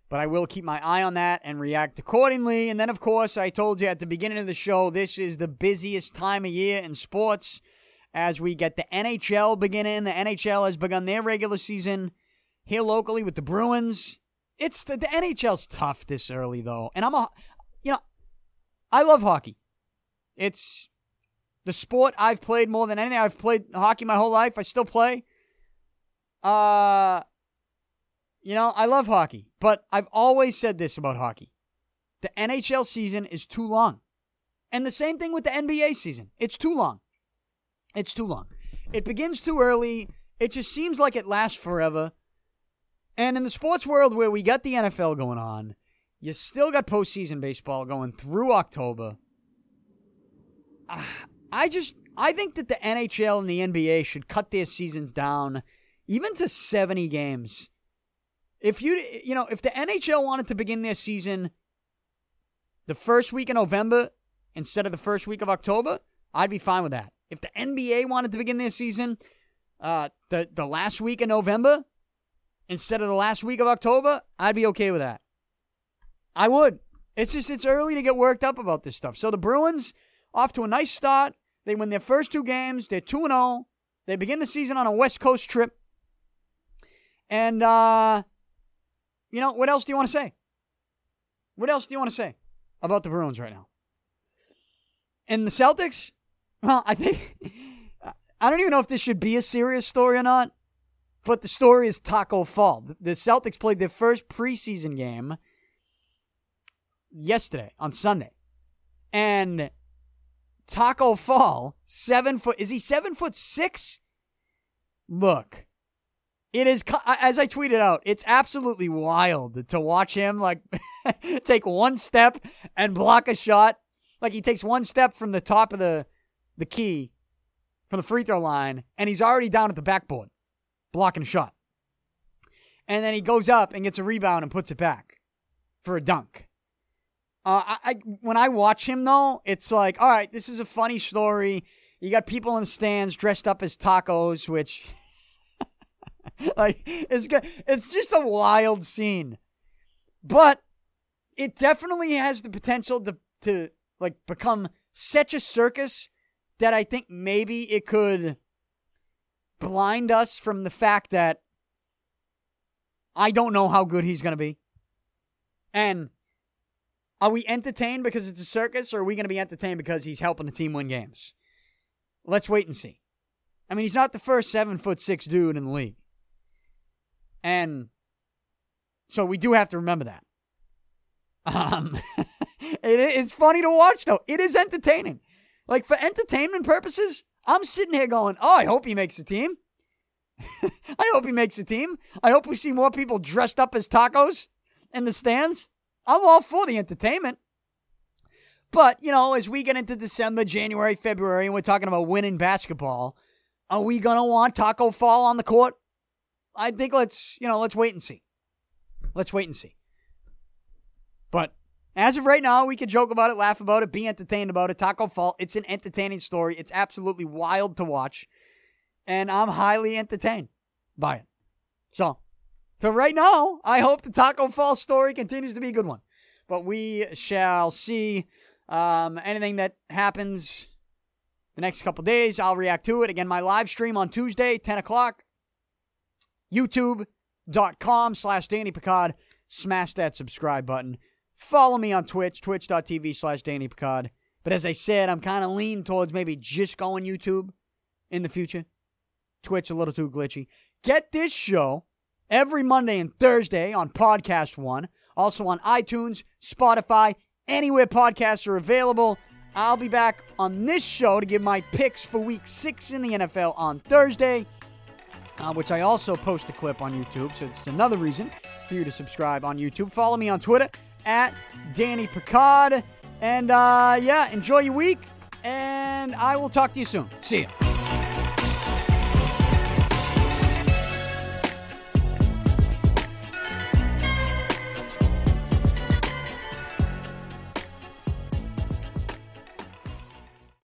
But I will keep my eye on that and react accordingly. And then, of course, I told you at the beginning of the show, this is the busiest time of year in sports as we get the NHL beginning. The NHL has begun their regular season here locally with the Bruins. It's the, the NHL's tough this early, though. And I'm a, you know, I love hockey. It's the sport I've played more than anything. I've played hockey my whole life. I still play. Uh, you know, I love hockey, but I've always said this about hockey. The NHL season is too long. And the same thing with the NBA season. It's too long. It's too long. It begins too early. It just seems like it lasts forever. And in the sports world where we got the NFL going on, you still got postseason baseball going through October. I just I think that the NHL and the NBA should cut their seasons down even to 70 games. If you you know, if the NHL wanted to begin their season the first week of November instead of the first week of October, I'd be fine with that. If the NBA wanted to begin their season uh, the the last week of November instead of the last week of October, I'd be okay with that. I would. It's just it's early to get worked up about this stuff. So the Bruins off to a nice start. They win their first two games. They're 2 0. They begin the season on a West Coast trip. And, uh, you know, what else do you want to say? What else do you want to say about the Bruins right now? And the Celtics? Well, I think. [laughs] I don't even know if this should be a serious story or not, but the story is Tacko Fall. The Celtics played their first preseason game yesterday on Sunday. And Tacko Fall, seven foot. Is he seven foot six? Look, it is as I tweeted out. It's absolutely wild to watch him like [laughs] take one step and block a shot. Like he takes one step from the top of the the key from the free throw line, and he's already down at the backboard blocking a shot. And then he goes up and gets a rebound and puts it back for a dunk. Uh, I, I, when I watch him though, it's like, all right, this is a funny story. You got people in the stands dressed up as tacos, which, [laughs] like, it's it's just a wild scene. But it definitely has the potential to to like become such a circus that I think maybe it could blind us from the fact that I don't know how good he's going to be. And are we entertained because it's a circus, or are we going to be entertained because he's helping the team win games? Let's wait and see. I mean, he's not the first seven foot six dude in the league. And so we do have to remember that. Um, [laughs] it, it's funny to watch, though. It is entertaining. Like, for entertainment purposes, I'm sitting here going, oh, I hope he makes the team. [laughs] I hope he makes the team. I hope we see more people dressed up as tacos in the stands. I'm all for the entertainment. But, you know, as we get into December, January, February, and we're talking about winning basketball, are we going to want Tacko Fall on the court? I think let's, you know, let's wait and see. Let's wait and see. But as of right now, we can joke about it, laugh about it, be entertained about it. Tacko Fall, it's an entertaining story. It's absolutely wild to watch. And I'm highly entertained by it. So, for right now, I hope the Tacko Fall story continues to be a good one. But we shall see. Um, anything that happens the next couple days, I'll react to it. Again, my live stream on Tuesday, 10 o'clock. YouTube.com slash Danny Picard. Smash that subscribe button. Follow me on Twitch, twitch.tv slash Danny Picard. But as I said, I'm kind of leaning towards maybe just going YouTube in the future. Twitch a little too glitchy. Get this show every Monday and Thursday on Podcast One. Also on iTunes, Spotify, anywhere podcasts are available. I'll be back on this show to give my picks for week six in the NFL on Thursday, uh, which I also post a clip on YouTube. So it's another reason for you to subscribe on YouTube. Follow me on Twitter at Danny Picard. And uh, yeah, enjoy your week. and I will talk to you soon. See ya.